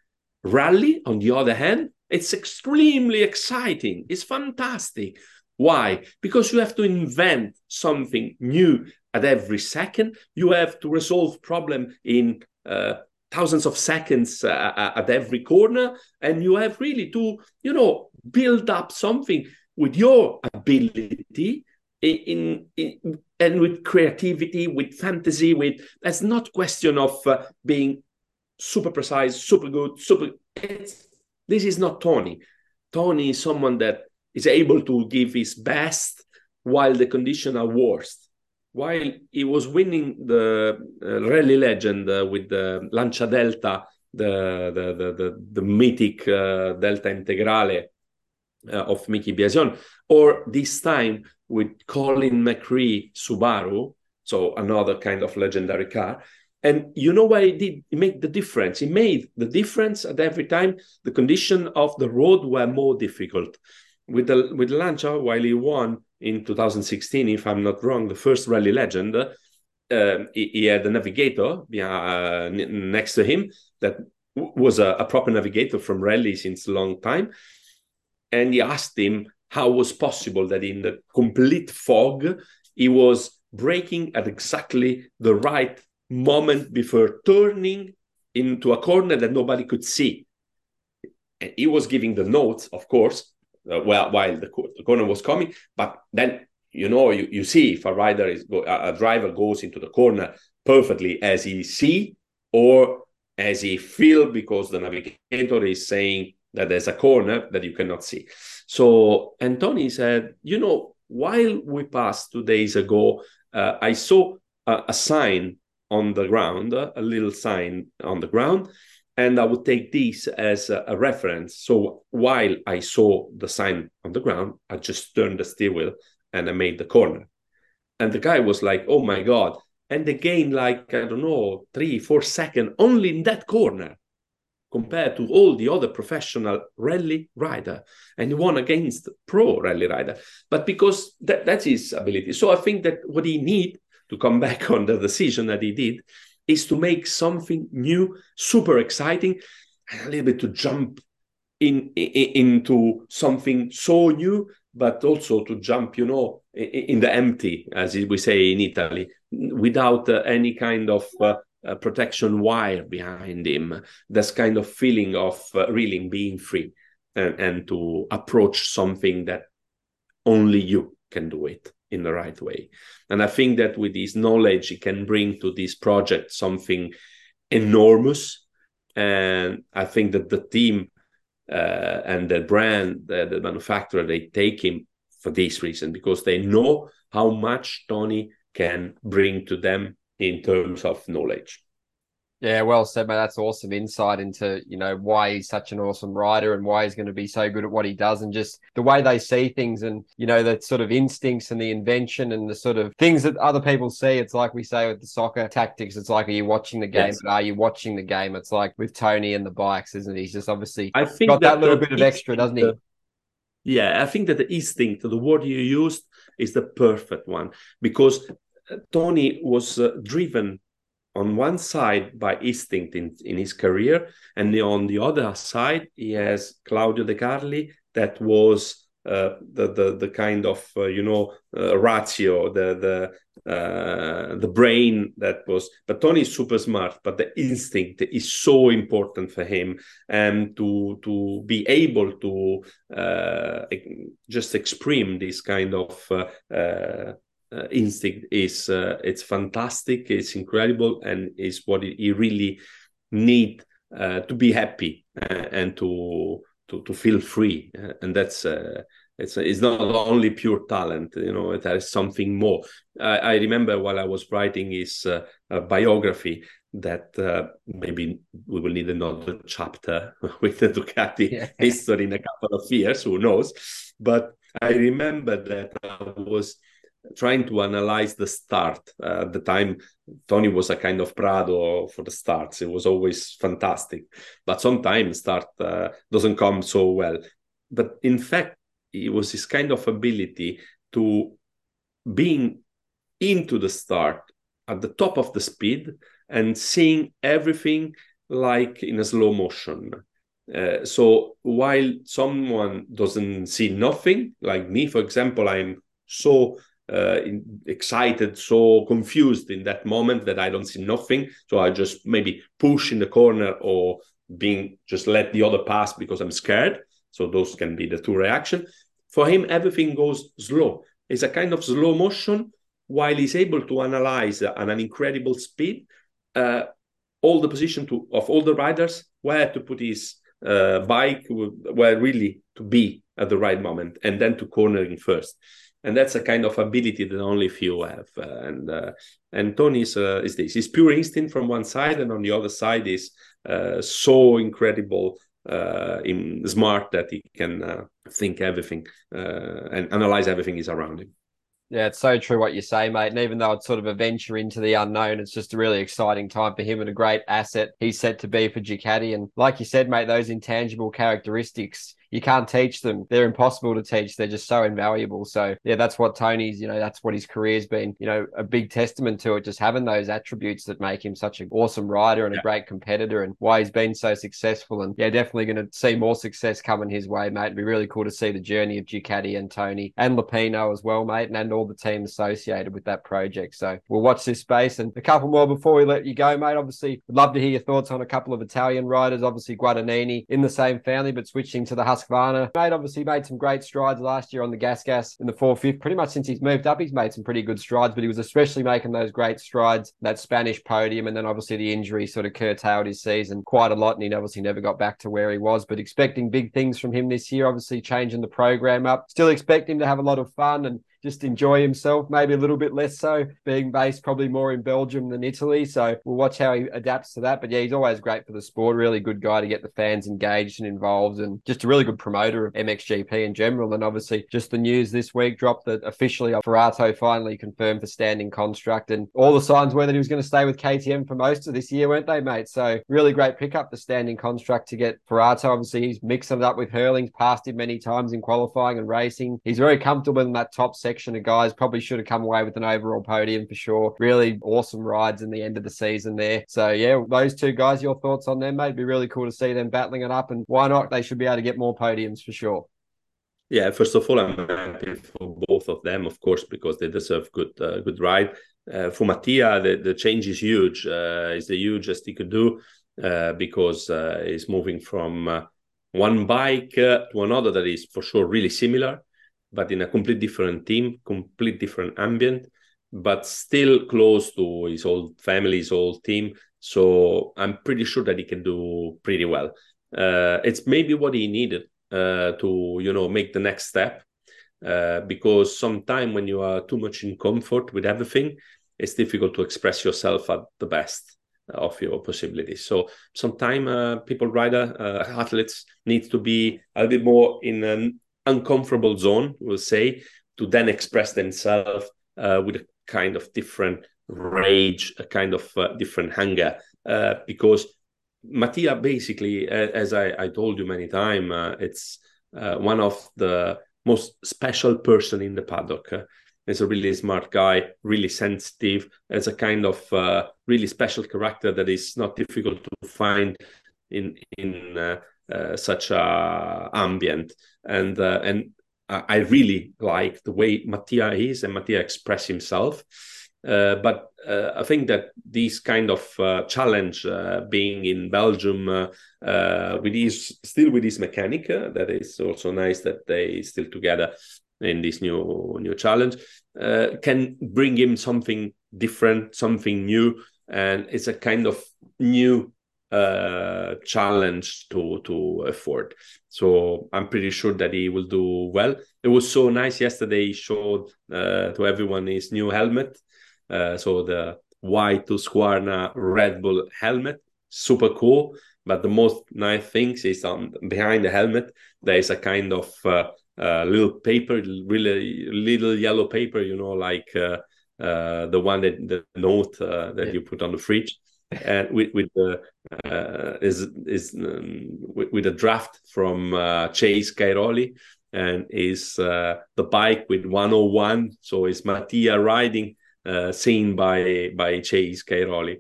C: Rally, on the other hand, it's extremely exciting. It's fantastic. Why? Because you have to invent something new at every second. You have to resolve problem in uh, thousands of seconds uh, at every corner, and you have really to, you know, build up something with your ability in, in, and with creativity, with fantasy, with that's not question of uh, being super precise, super good, super. It's, this is not Tony. Tony is someone that is able to give his best while the conditions are worst. While he was winning the uh, rally legend uh, with the Lancia Delta, the the the the, the mythic uh, Delta Integrale uh, of Miki Biasion, or this time with Colin McRae Subaru, so another kind of legendary car, and you know why it did it made the difference? It made the difference at every time the condition of the road were more difficult. With the with Lancia, while he won in 2016, if I'm not wrong, the first rally legend, uh, he, he, had a navigator uh, next to him that was a, a proper navigator from rally since a long time. And he asked him how was possible that in the complete fog he was braking at exactly the right moment before turning into a corner that nobody could see. And he was giving the notes, of course, uh, well, while the, the, corner was coming. But then, you know, you, you see if a rider is go, a, driver goes into the corner perfectly as he see or as he feel because the navigator is saying that there's a corner that you cannot see. So Anthony said, you know, while we passed two days ago, uh, I saw a, a sign on the ground, a little sign on the ground, and I would take this as a, reference. So while I saw the sign on the ground, I just turned the steer wheel and I made the corner. And the guy was like, "Oh my god!" And gained like I don't know three, four seconds only in that corner compared to all the other professional rally rider and won against pro rally rider but because that, that's his ability so i think that what he need to come back on the decision that he did is to make something new, super exciting, and a little bit to jump in, in into something so new, but also to jump, you know, in the empty, as we say in Italy, without uh, any kind of uh, uh, protection wire behind him. This kind of feeling of uh, really being free and, and to approach something that only you can do it in the right way. And I think that with this knowledge, he can bring to this project something enormous. And I think that the team uh, and the brand, the, the manufacturer, they take him for this reason because they know how much Tony can bring to them in terms of knowledge.
B: Yeah, well said, mate. That's awesome insight into, you know, why he's such an awesome rider and why he's going to be so good at what he does and just the way they see things and, you know, the sort of instincts and the invention and the sort of things that other people see. It's like we say with the soccer tactics. It's like, are you watching the game? Yes. Are you watching the game? It's like with Tony and the bikes, isn't it? He's just obviously I think got that, that little bit of extra, doesn't he?
C: Yeah, I think that the instinct, the word you used, is the perfect one because Tony was uh, driven on one side by instinct in, in his career, and on the other side, he has Claudio De Carli that was uh, the, the the kind of uh, you know uh, ratio, the the uh, the brain that was. But Tony is super smart, but the instinct is so important for him, and to to be able to uh, just express this kind of uh, instinct is uh, it's fantastic it's incredible and is what he really need uh, to be happy uh, and to to to feel free. Uh, and that's uh, it's it's not only pure talent you know there is something more. I, I remember while i was writing his biography that maybe we will need another chapter with the ducati yeah. history in a couple of years who knows? But i remember that i was trying to analyze the start. Uh, at the time, Tony was a kind of Prado for the starts. It was always fantastic, but sometimes start uh, doesn't come so well. But in fact, it was this kind of ability to being into the start at the top of the speed and seeing everything like in a slow motion. Uh, so while someone doesn't see nothing, like me, for example, I'm so uh, in, excited, so confused in that moment that I don't see nothing. So I just maybe push in the corner or being just let the other pass because I'm scared. So those can be the two reactions. For him, everything goes slow. It's a kind of slow motion while he's able to analyze at an incredible speed uh, all the position to, of all the riders, where to put his uh, bike, where really to be at the right moment, and then to cornering first and that's a kind of ability that only few have. Uh, and uh, and Tony is, uh, is this: is pure instinct from one side, and on the other side is uh, so incredible, uh, in smart that he can uh, think everything and analyze everything is around him.
B: Yeah, it's so true what you say, mate. And even though it's sort of a venture into the unknown, it's just a really exciting time for him and a great asset he's set to be for Ducati. And like you said, mate, those intangible characteristics you can't teach them. They're impossible to teach. They're just so invaluable. So yeah, that's what Tony's, you know, that's what his career's been, you know, a big testament to it, just having those attributes that make him such an awesome rider and yeah. a great competitor and why he's been so successful. And yeah, definitely going to see more success coming his way, mate. It'd be really cool to see the journey of Ducati and Tony and Lupino as well, mate, and, and all the team associated with that project. So we'll watch this space and a couple more before we let you go, mate. Obviously, would love to hear your thoughts on a couple of Italian riders. Obviously, Guadagnini in the same family, but switching to the Husqvarna. Mate obviously made some great strides last year on the gas gas in the 450. Pretty much since he's moved up, he's made some pretty good strides, but he was especially making those great strides, that Spanish podium. And then obviously the injury sort of curtailed his season quite a lot. And he obviously never got back to where he was, but expecting big things from him this year, obviously changing the program up. Still expect him to have a lot of fun and just enjoy himself, maybe a little bit less so, being based probably more in Belgium than Italy. So we'll watch how he adapts to that. But yeah, he's always great for the sport. Really good guy to get the fans engaged and involved, and just a really good promoter of MXGP in general. And obviously, just the news this week dropped that officially Forato finally confirmed for standing construct, and all the signs were that he was going to stay with KTM for most of this year, weren't they, mate? So really great pickup, the standing construct to get Forato. Obviously, he's mixing it up with Herlings, passed him many times in qualifying and racing. He's very comfortable in that top section of guys. Probably should have come away with an overall podium for sure. Really awesome rides in the end of the season there. So yeah, those two guys, your thoughts on them? It'd be really cool to see them battling it up, and why not? They should be able to get more podiums for sure.
C: Yeah, first of all, I'm happy for both of them, of course, because they deserve good, uh, good ride. Uh, for Mattia, the, the change is huge. Uh, it's the hugest he could do uh, because uh, he's moving from uh, one bike uh, to another that is for sure really similar but in a complete different team, complete different ambient, but still close to his old family, his old team. So I'm pretty sure that he can do pretty well. Uh, it's maybe what he needed uh, to, you know, make the next step. Uh, because sometimes when you are too much in comfort with everything, it's difficult to express yourself at the best of your possibilities. So sometimes uh, people rider uh, athletes need to be a bit more in an uncomfortable zone, we'll say, to then express themselves uh, with a kind of different rage, a kind of uh, different hunger, uh, because Mattia basically, as I, I, told you many times, uh, it's one of the most special person in the paddock is a really smart guy, really sensitive. As a kind of uh, really special character that is not difficult to find in in uh, uh, such a ambient. And uh, and I really like the way Mattia is and Mattia express himself. Uh, but uh, I think that this kind of uh, challenge, uh, being in Belgium with his still with his mechanic, that is also nice that they still together in this new new challenge uh, can bring him something different something new and it's a kind of new uh, challenge to to afford. So i'm pretty sure that he will do well. It was so nice yesterday he showed uh, to everyone his new helmet uh, so the white Husqvarna red bull helmet super cool. But the most nice things is on behind the helmet there is a kind of uh, uh, little paper, really little yellow paper, you know, like uh, uh, the one that the note uh, that yeah. you put on the fridge, and with with the uh, is is um, with, with, a draft from uh, Chase Cairoli, and is the bike with 101. So it's Mattia riding, seen by by Chase Cairoli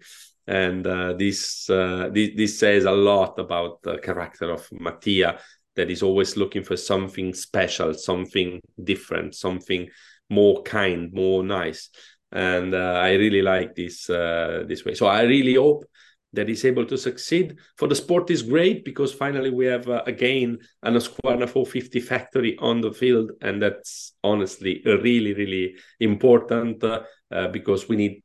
C: and uh, this, uh, this, this says a lot about the character of Mattia that is always looking for something special, something different, something more kind, more nice. And uh, I really like this uh, this way. So I really hope that he's able to succeed. For the sport is great because finally we have uh, again an Husqvarna 450 factory on the field, and that's honestly really really important uh, uh, because we need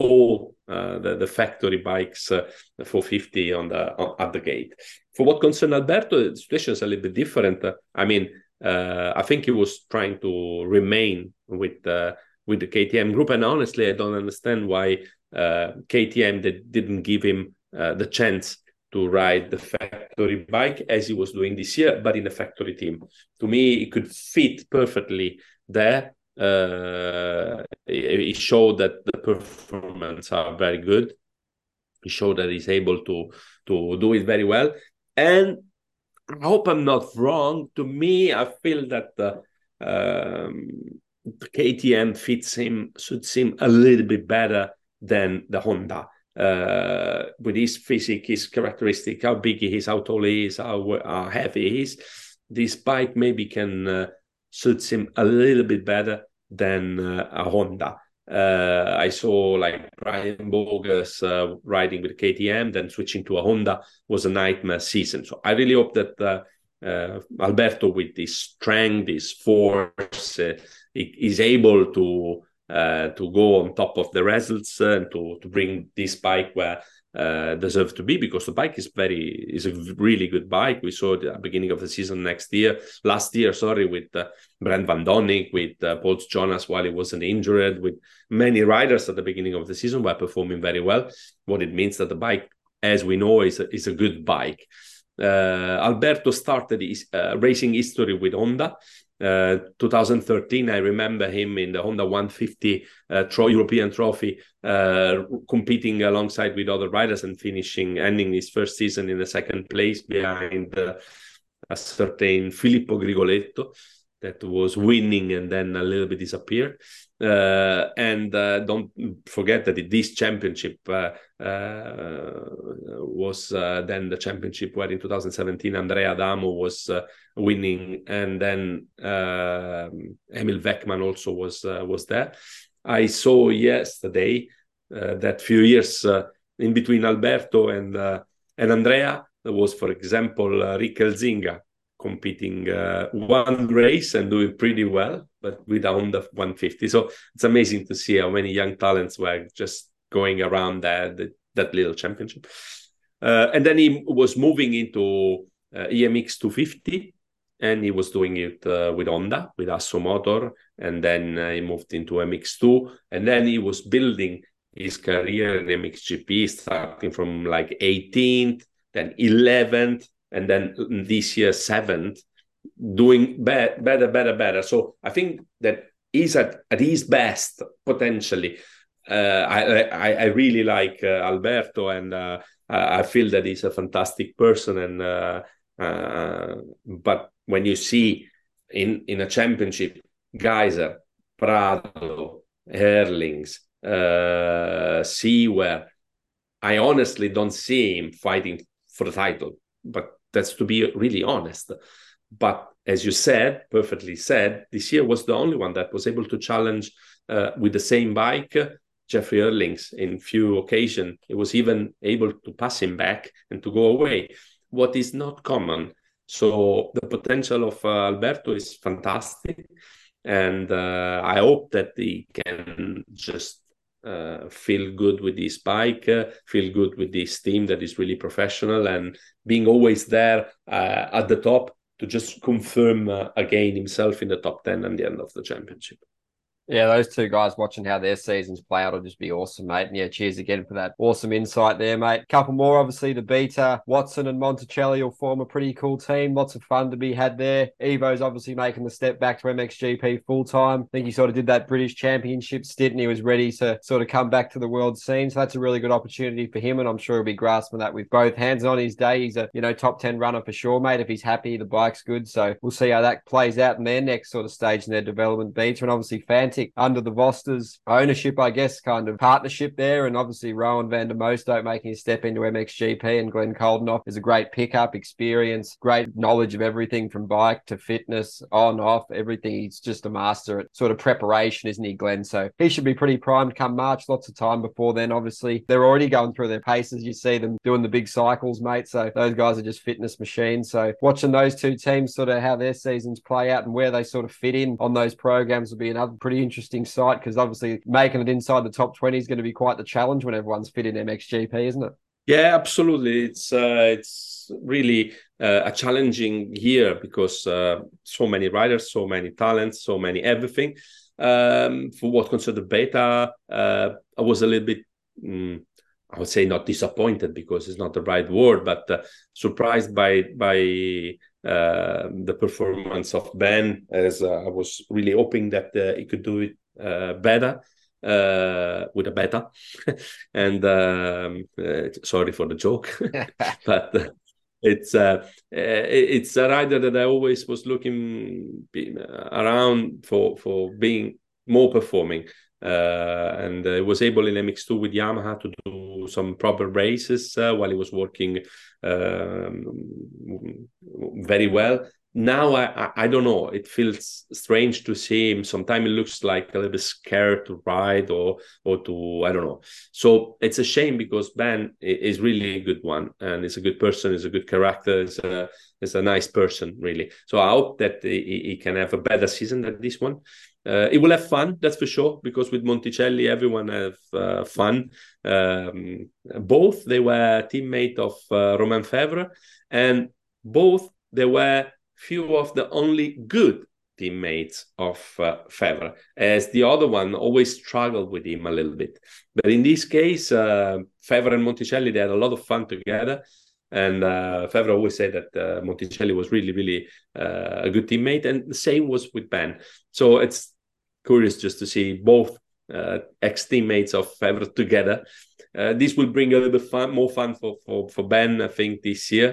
C: all uh, the, the factory bikes uh, 450 on the on, at the gate. For what concerns Alberto, the situation is a little bit different. I mean, uh, I think he was trying to remain with with the KTM group, and honestly, I don't understand why KTM that didn't give him uh, the chance to ride the factory bike as he was doing this year, but in a factory team. To me, it could fit perfectly there uh, he showed that the performance are very good. He showed that he's able to to do it very well. And I hope I'm not wrong. To me, I feel that the, um, the KTM fits him, suits him a little bit better than the Honda. Uh, with his physique, his characteristic, how big he is, how tall he is, how, how heavy he is, this bike maybe can uh, suits him a little bit better than uh, a Honda. Uh, I saw like Brian Bogers uh, riding with KTM, then switching to a Honda was a nightmare season. So I really hope that uh, uh Alberto, with this strength, this force, uh, is able to to go on top of the results and to to bring this bike where uh, deserve to be because the bike is very is a really good bike. We saw at the beginning of the season next year, last year, sorry, with uh, Brent Van Doninck, with uh, Pauls Jonass while he wasn't injured, with many riders at the beginning of the season were performing very well. What it means that the bike, as we know, is a, is a good bike. Uh, Alberto started his uh, racing history with Honda. Uh, 2013, I remember him in the Honda 150 uh, tro- European Trophy, uh, competing alongside with other riders and finishing, ending his first season in the second place behind uh, a certain Filippo Grigoletto that was winning and then a little bit disappeared. Uh, and uh, don't forget that this championship uh, uh was uh, then the championship where in 2017 Andrea Adamo was uh, winning, and then Emil Weckman also was was there. I saw yesterday that few years in between Alberto and and Andrea there was, for example, Rick Elzinga competing uh, one race and doing pretty well, but without the 150. So it's amazing to see how many young talents were just going around that that, that little championship. Uh, and then he was moving into uh, EMX 250 and he was doing it uh, with Honda, with Asso Motor, and then uh, he moved into MX2, and then he was building his career in MXGP, starting from like 18th, then 11th, and then this year 7th, doing be- better, better, better. So I think that he's at, at his best potentially. Uh, I, I, I really like uh, Alberto, and uh, I feel that he's a fantastic person. And uh, uh, but when you see in in a championship, Gajser, Prado, Herlings, uh, where I honestly don't see him fighting for the title. But that's to be really honest. But as you said, perfectly said, this year was the only one that was able to challenge uh, with the same bike Jeffrey Herlings in few occasions. He was even able to pass him back and to go away, what is not common. So the potential of uh, Alberto is fantastic, and uh, I hope that he can just uh, feel good with this bike, uh, feel good with this team that is really professional, and being always there uh, at the top to just confirm uh, again himself in the top 10 at the end of the championship.
B: Yeah, those two guys watching how their seasons play out will just be awesome, mate. And yeah, cheers again for that awesome insight there, mate. Couple more, obviously, the beta. Watson and Monticelli will form a pretty cool team. Lots of fun to be had there. Ivo's obviously making the step back to MXGP full time. I think he sort of did that British Championship stint and he was ready to sort of come back to the world scene. So that's a really good opportunity for him. And I'm sure he'll be grasping that with both hands on his day. He's a, you know, top 10 runner for sure, mate. If he's happy, the bike's good. So we'll see how that plays out in their next sort of stage in their development beta. And obviously, Under the Vosters ownership, I guess, kind of partnership there. And obviously, Roan van der Moosdijk making a step into MXGP and Glenn Coldenhoff is a great pickup experience, great knowledge of everything from bike to fitness, on, off, everything. He's just a master at sort of preparation, isn't he, Glenn? So he should be pretty primed come March. Lots of time before then, obviously. They're already going through their paces. You see them doing the big cycles, mate. So those guys are just fitness machines. So watching those two teams, sort of how their seasons play out and where they sort of fit in on those programs will be another pretty interesting sight because obviously making it inside the top 20 is going to be quite the challenge when everyone's fit in MXGP, isn't it?
C: Yeah, absolutely. It's uh, it's really uh, a challenging year because uh, so many riders, so many talents, so many everything. Um, for what concerns the beta, uh, I was a little bit, mm, I would say, not disappointed because it's not the right word, but uh, surprised by by uh, the performance of Ben. As I was really hoping that he could do it uh, better uh, with a better. and um, uh, sorry for the joke, but uh, it's uh, it's a rider that I always was looking around for for being more performing. Uh, and uh, was able in MX2 with Yamaha to do some proper races while he was working um, very well now I, I don't know. It feels strange to see him. Sometimes it looks like a little bit scared to ride or or to I don't know. So it's a shame because Ben is really a good one and he's a good person. He's a good character. He's a is a nice person really. So I hope that he, he can have a better season than this one. Uh, it will have fun, that's for sure, because with Monticelli, everyone have uh, fun. Um, both they were teammate of uh, Romain Febvre, and both they were few of the only good teammates of uh, Febvre, as the other one always struggled with him a little bit. But in this case, uh, Febvre and Monticelli, they had a lot of fun together. And uh, always said that uh, Monticelli was really, really uh, a good teammate. And the same was with Ben. So it's curious just to see both uh, ex teammates of Febvre together. Uh, this will bring a little bit fun, more fun for, for, for Ben, I think, this year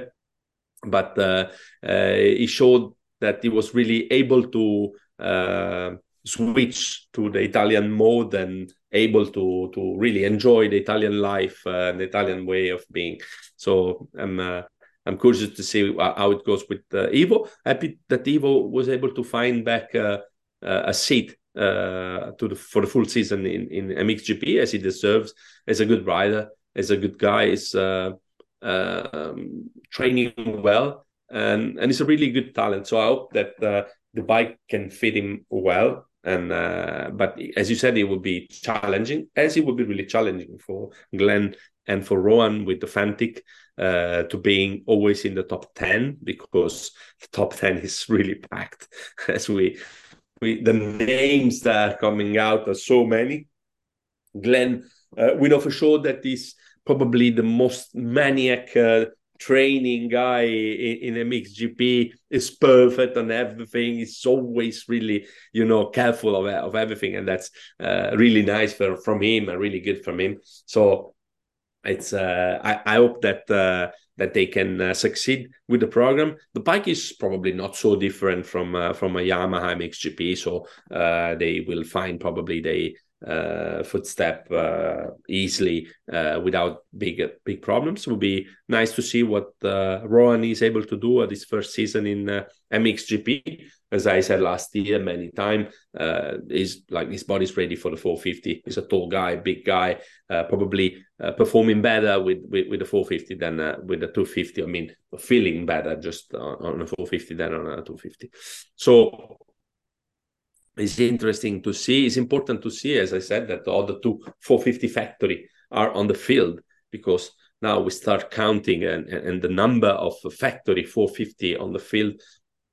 C: but uh, uh, he showed that he was really able to uh, switch to the Italian mode and able to to really enjoy the Italian life and the Italian way of being. So I'm uh, I'm curious to see how it goes with uh, Ivo. Happy that Ivo was able to find back uh, a seat to the for the full season in in MXGP as he deserves. As a good rider, as a good guy, is um, training well, and and he's a really good talent. So I hope that uh, the bike can fit him well. And uh, but as you said, it will be challenging, as it will be really challenging for Glenn and for Roan with the Fantic uh, to being always in the top 10 because the top 10 is really packed as we we the names that are coming out are so many glenn uh, we know for sure that he's probably the most maniac uh, training guy in, in MXGP is perfect on everything. He's always really, you know, careful of, of everything, and that's uh, really nice for, from him and really good from him. So it's uh, I, I hope that uh, that they can uh, succeed with the program. The bike is probably not so different from uh, from a Yamaha MXGP, so uh, they will find probably they uh, footstep uh, easily uh, without big big problems. It would be nice to see what uh, Roan is able to do at his first season in uh, MXGP. As I said last year, many times, uh, is like his body's ready for the 450. He's a tall guy, big guy, uh, probably performing better with, with, with the 450 than with the 250. I mean, feeling better just on, on a 450 than on a 250. So it's interesting to see. It's important to see, as I said, that all the two 450 factory are on the field because now we start counting and, and the number of factory 450 on the field.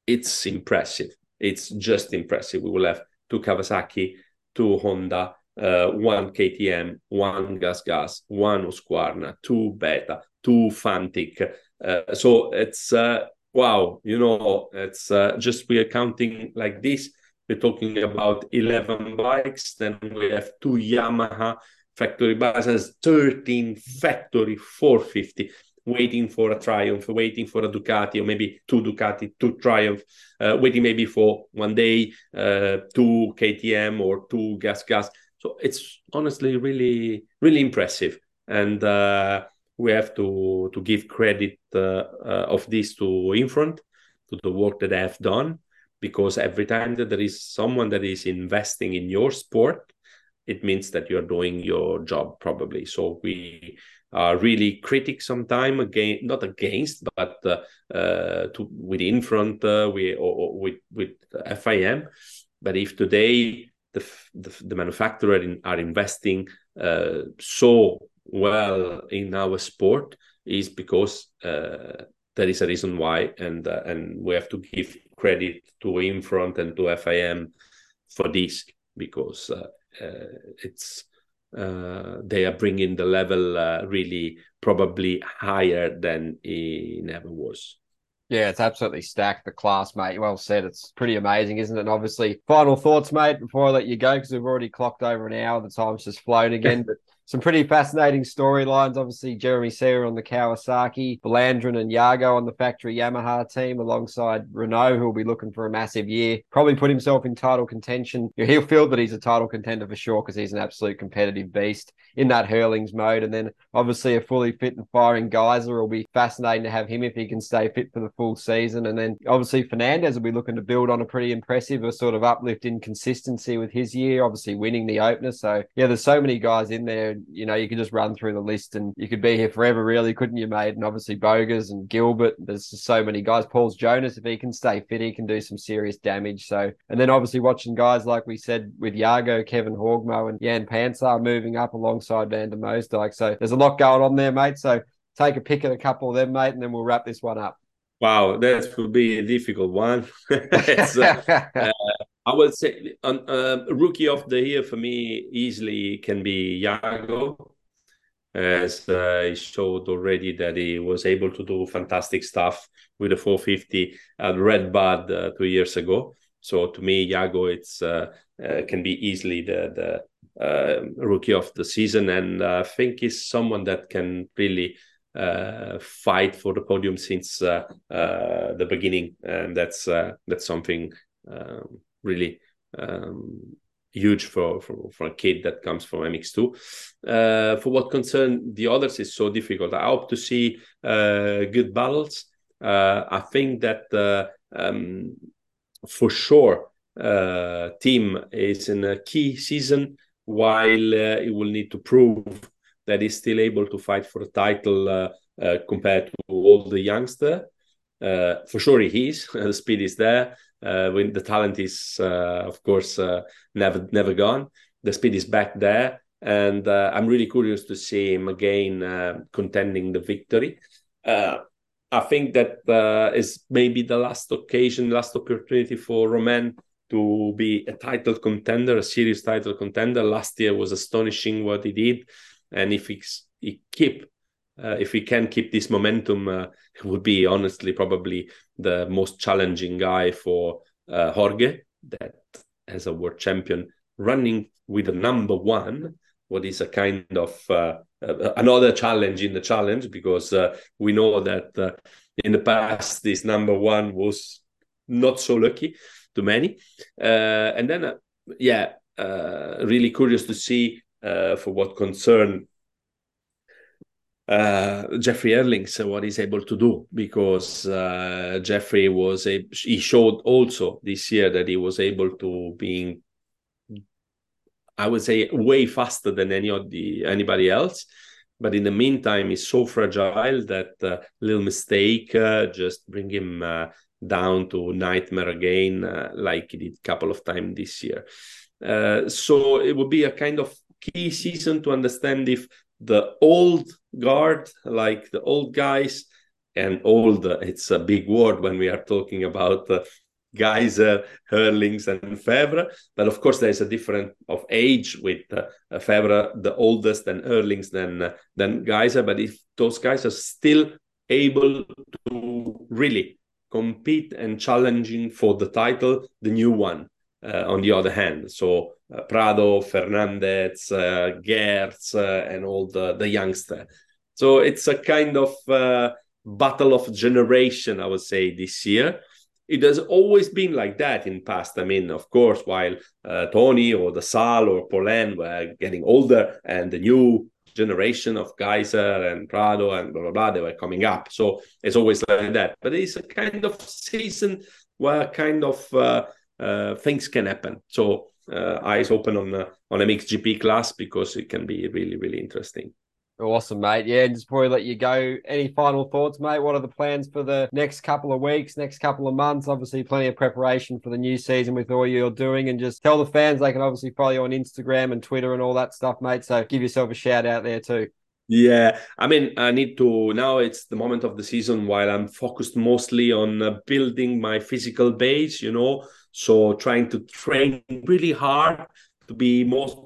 C: It's impressive. It's just impressive. We will have two Kawasaki, two Honda, uh, one KTM, one Gas Gas, one Husqvarna, two Beta, two Fantic. Uh, so it's uh, wow, you know, it's uh, just we are counting like this we're talking about 11 bikes. Then we have two Yamaha factory buses, 13 factory 450 waiting for a Triumph, waiting for a Ducati, or maybe two Ducati, two Triumph, uh, waiting maybe for one day, uh, two KTM or two Gas Gas. So it's honestly really, really impressive. And uh, we have to to give credit uh, uh, of this to Infront, to the work that they have done because every time that there is someone that is investing in your sport it means that you're doing your job probably. So we are really critic sometime again not against but uh, uh, to with Infront uh, we or, or with with FIM but if today the the, the manufacturer in, are investing uh, so well in our sport is because uh, there is a reason why and uh, and we have to give credit to Infront and to FIM for this because uh, uh, it's uh, they are bringing the level uh, really probably higher than it ever was.
B: Yeah, it's absolutely stacked. The class, mate. Well said. It's pretty amazing, isn't it? And obviously, final thoughts, mate, before I let you go, because we've already clocked over an hour. The time's just flown again. but some pretty fascinating storylines. Obviously, Jeremy Seewer on the Kawasaki, Vlaanderen and Jago on the factory Yamaha team alongside Renaux, who will be looking for a massive year. Probably put himself in title contention. He'll feel that he's a title contender for sure because he's an absolute competitive beast in that Herlings mode. And then obviously a fully fit and firing Gajser will be fascinating to have him if he can stay fit for the full season. And then obviously Fernandez will be looking to build on a pretty impressive a sort of uplift in consistency with his year, obviously winning the opener. So yeah, there's so many guys in there you know, you could just run through the list and you could be here forever, really, couldn't you, mate? And obviously Bogers and Gilbert. There's just so many guys. Pauls Jonass, if he can stay fit, he can do some serious damage. So, and then obviously watching guys like we said with Jago, Kevin Horgmo, and Jan Pancar moving up alongside Van der Moosdijk. So there's a lot going on there, mate. So take a pick at a couple of them, mate, and then we'll wrap this one up.
C: Wow, that would be a difficult one. uh, uh, I would say uh, rookie of the year for me easily can be Jago, as uh, he showed already that he was able to do fantastic stuff with the 450 at Red Bud uh, two years ago. So to me, Jago it's uh, uh, can be easily the the rookie of the season, and I think he's someone that can really fight for the podium since uh, uh, the beginning, and that's that's something um, really um, huge for, for for a kid that comes from MX2. Uh, for what concern the others, is so difficult. I hope to see uh, good battles. Uh, I think that um, for sure, team is in a key season while it will need to prove that he's still able to fight for a title uh, uh, compared to all the youngster. Uh, for sure, he is. the speed is there. when the talent is, of course, never never gone. The speed is back there. and uh, I'm really curious to see him again uh, contending the victory. Uh, I think that is maybe the last occasion, last opportunity for Romain to be a title contender, a serious title contender. Last year was astonishing what he did, and if we, keep, uh, if he can keep this momentum, uh, he would be honestly probably the most challenging guy for uh, Jorge, that as a world champion running with a number one. What is a kind of uh, uh, another challenge in the challenge because uh, we know that uh, in the past this number one was not so lucky to many uh, and then uh, yeah really curious to see for what concern uh, Jeffrey Herlings what he's able to do because uh, Jeffrey was a he showed also this year that he was able to being I would say way faster than any of the anybody else. But in the meantime, he's so fragile that uh, little mistake uh, just bring him uh, down to nightmare again, uh, like he did a couple of times this year. Uh, so it would be a kind of key season to understand if the old guard, like the old guys, and old, it's a big word when we are talking about uh, Gajser, Herlings, and Febvre. But of course, there's a difference of age with uh, Febvre, the oldest, and Herlings than uh, than Gajser. But if those guys are still able to really compete and challenging for the title, the new one. Uh, on the other hand, so uh, Prado, Fernandez, uh, Geerts, uh, and all the the youngster. So it's a kind of battle of generation, I would say, this year it has always been like that in past. I mean, of course, while uh, Tony or Desalle or Paulin were getting older and the new generation of Gajser and Prado and blah, blah, blah, they were coming up. So it's always like that. But it's a kind of season where kind of uh, things can happen. So uh, eyes open on, uh, on a MXGP class because it can be really, really interesting.
B: Awesome, mate. Yeah, just before we let you go, any final thoughts, mate? What are the plans for the next couple of weeks, next couple of months? Obviously, plenty of preparation for the new season with all you're doing, and just tell the fans they can obviously follow you on Instagram and Twitter and all that stuff, mate. So give yourself a shout out there too.
C: Yeah, I mean, I need to now. It's the moment of the season while I'm focused mostly on uh, building my physical base, you know. So trying to train really hard to be most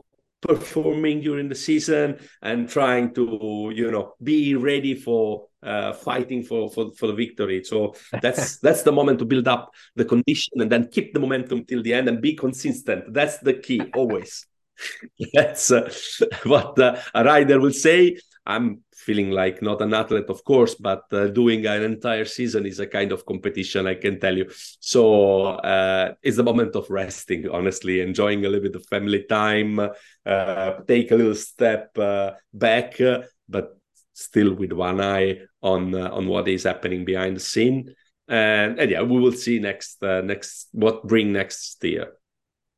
C: performing during the season and trying to you know be ready for uh, fighting for, for for the victory so that's that's the moment to build up the condition and then keep the momentum till the end and be consistent that's the key always that's uh, what uh, a rider will say i'm feeling like not an athlete, of course, but uh, doing an entire season is a kind of competition, I can tell you. So uh, it's the moment of resting, honestly, enjoying a little bit of family time, uh, take a little step uh, back, but still with one eye on uh, on what is happening behind the scene. And, and yeah, we will see next uh, next what bring next year.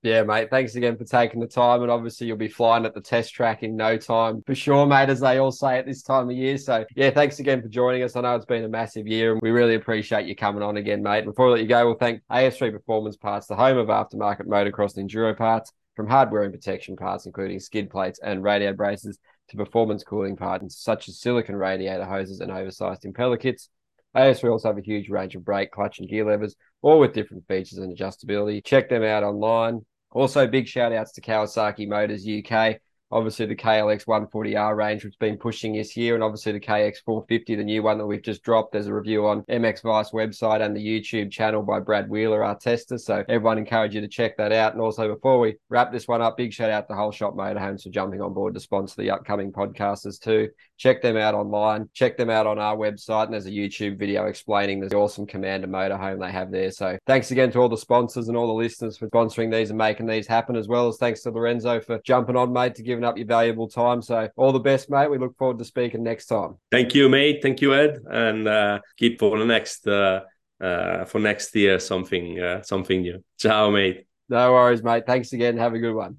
B: Yeah, mate. Thanks again for taking the time. And obviously, you'll be flying at the test track in no time for sure, mate, as they all say at this time of year. So, yeah, thanks again for joining us. I know it's been a massive year and we really appreciate you coming on again, mate. Before I let you go, we'll thank AS3 Performance Parts, the home of aftermarket motocross and enduro parts, from hardware and protection parts, including skid plates and radio braces, to performance cooling parts such as silicon radiator hoses and oversized impeller kits. AS3 also have a huge range of brake, clutch, and gear levers, all with different features and adjustability. Check them out online. Also, big shout outs to Kawasaki Motors UK obviously the KLX 140R range, which has been pushing this year, and obviously the KX 450, the new one that we've just dropped. There's a review on MX Vice website and the YouTube channel by Brad Wheeler, our tester. So everyone encourage you to check that out. And also before we wrap this one up, big shout out to Whole Shot Motorhomes for jumping on board to sponsor the upcoming podcasters too. Check them out online. Check them out on our website, and there's a YouTube video explaining the awesome Commander motorhome they have there. So thanks again to all the sponsors and all the listeners for sponsoring these and making these happen, as well as thanks to Lorenzo for jumping on, mate, to giving up your valuable time. So all the best, mate. We look forward to speaking next time.
C: Thank you, mate. Thank you, Ed, and uh, keep for the next uh, uh, for next year something uh, something new. Ciao, mate.
B: No worries, mate. Thanks again. Have a good one.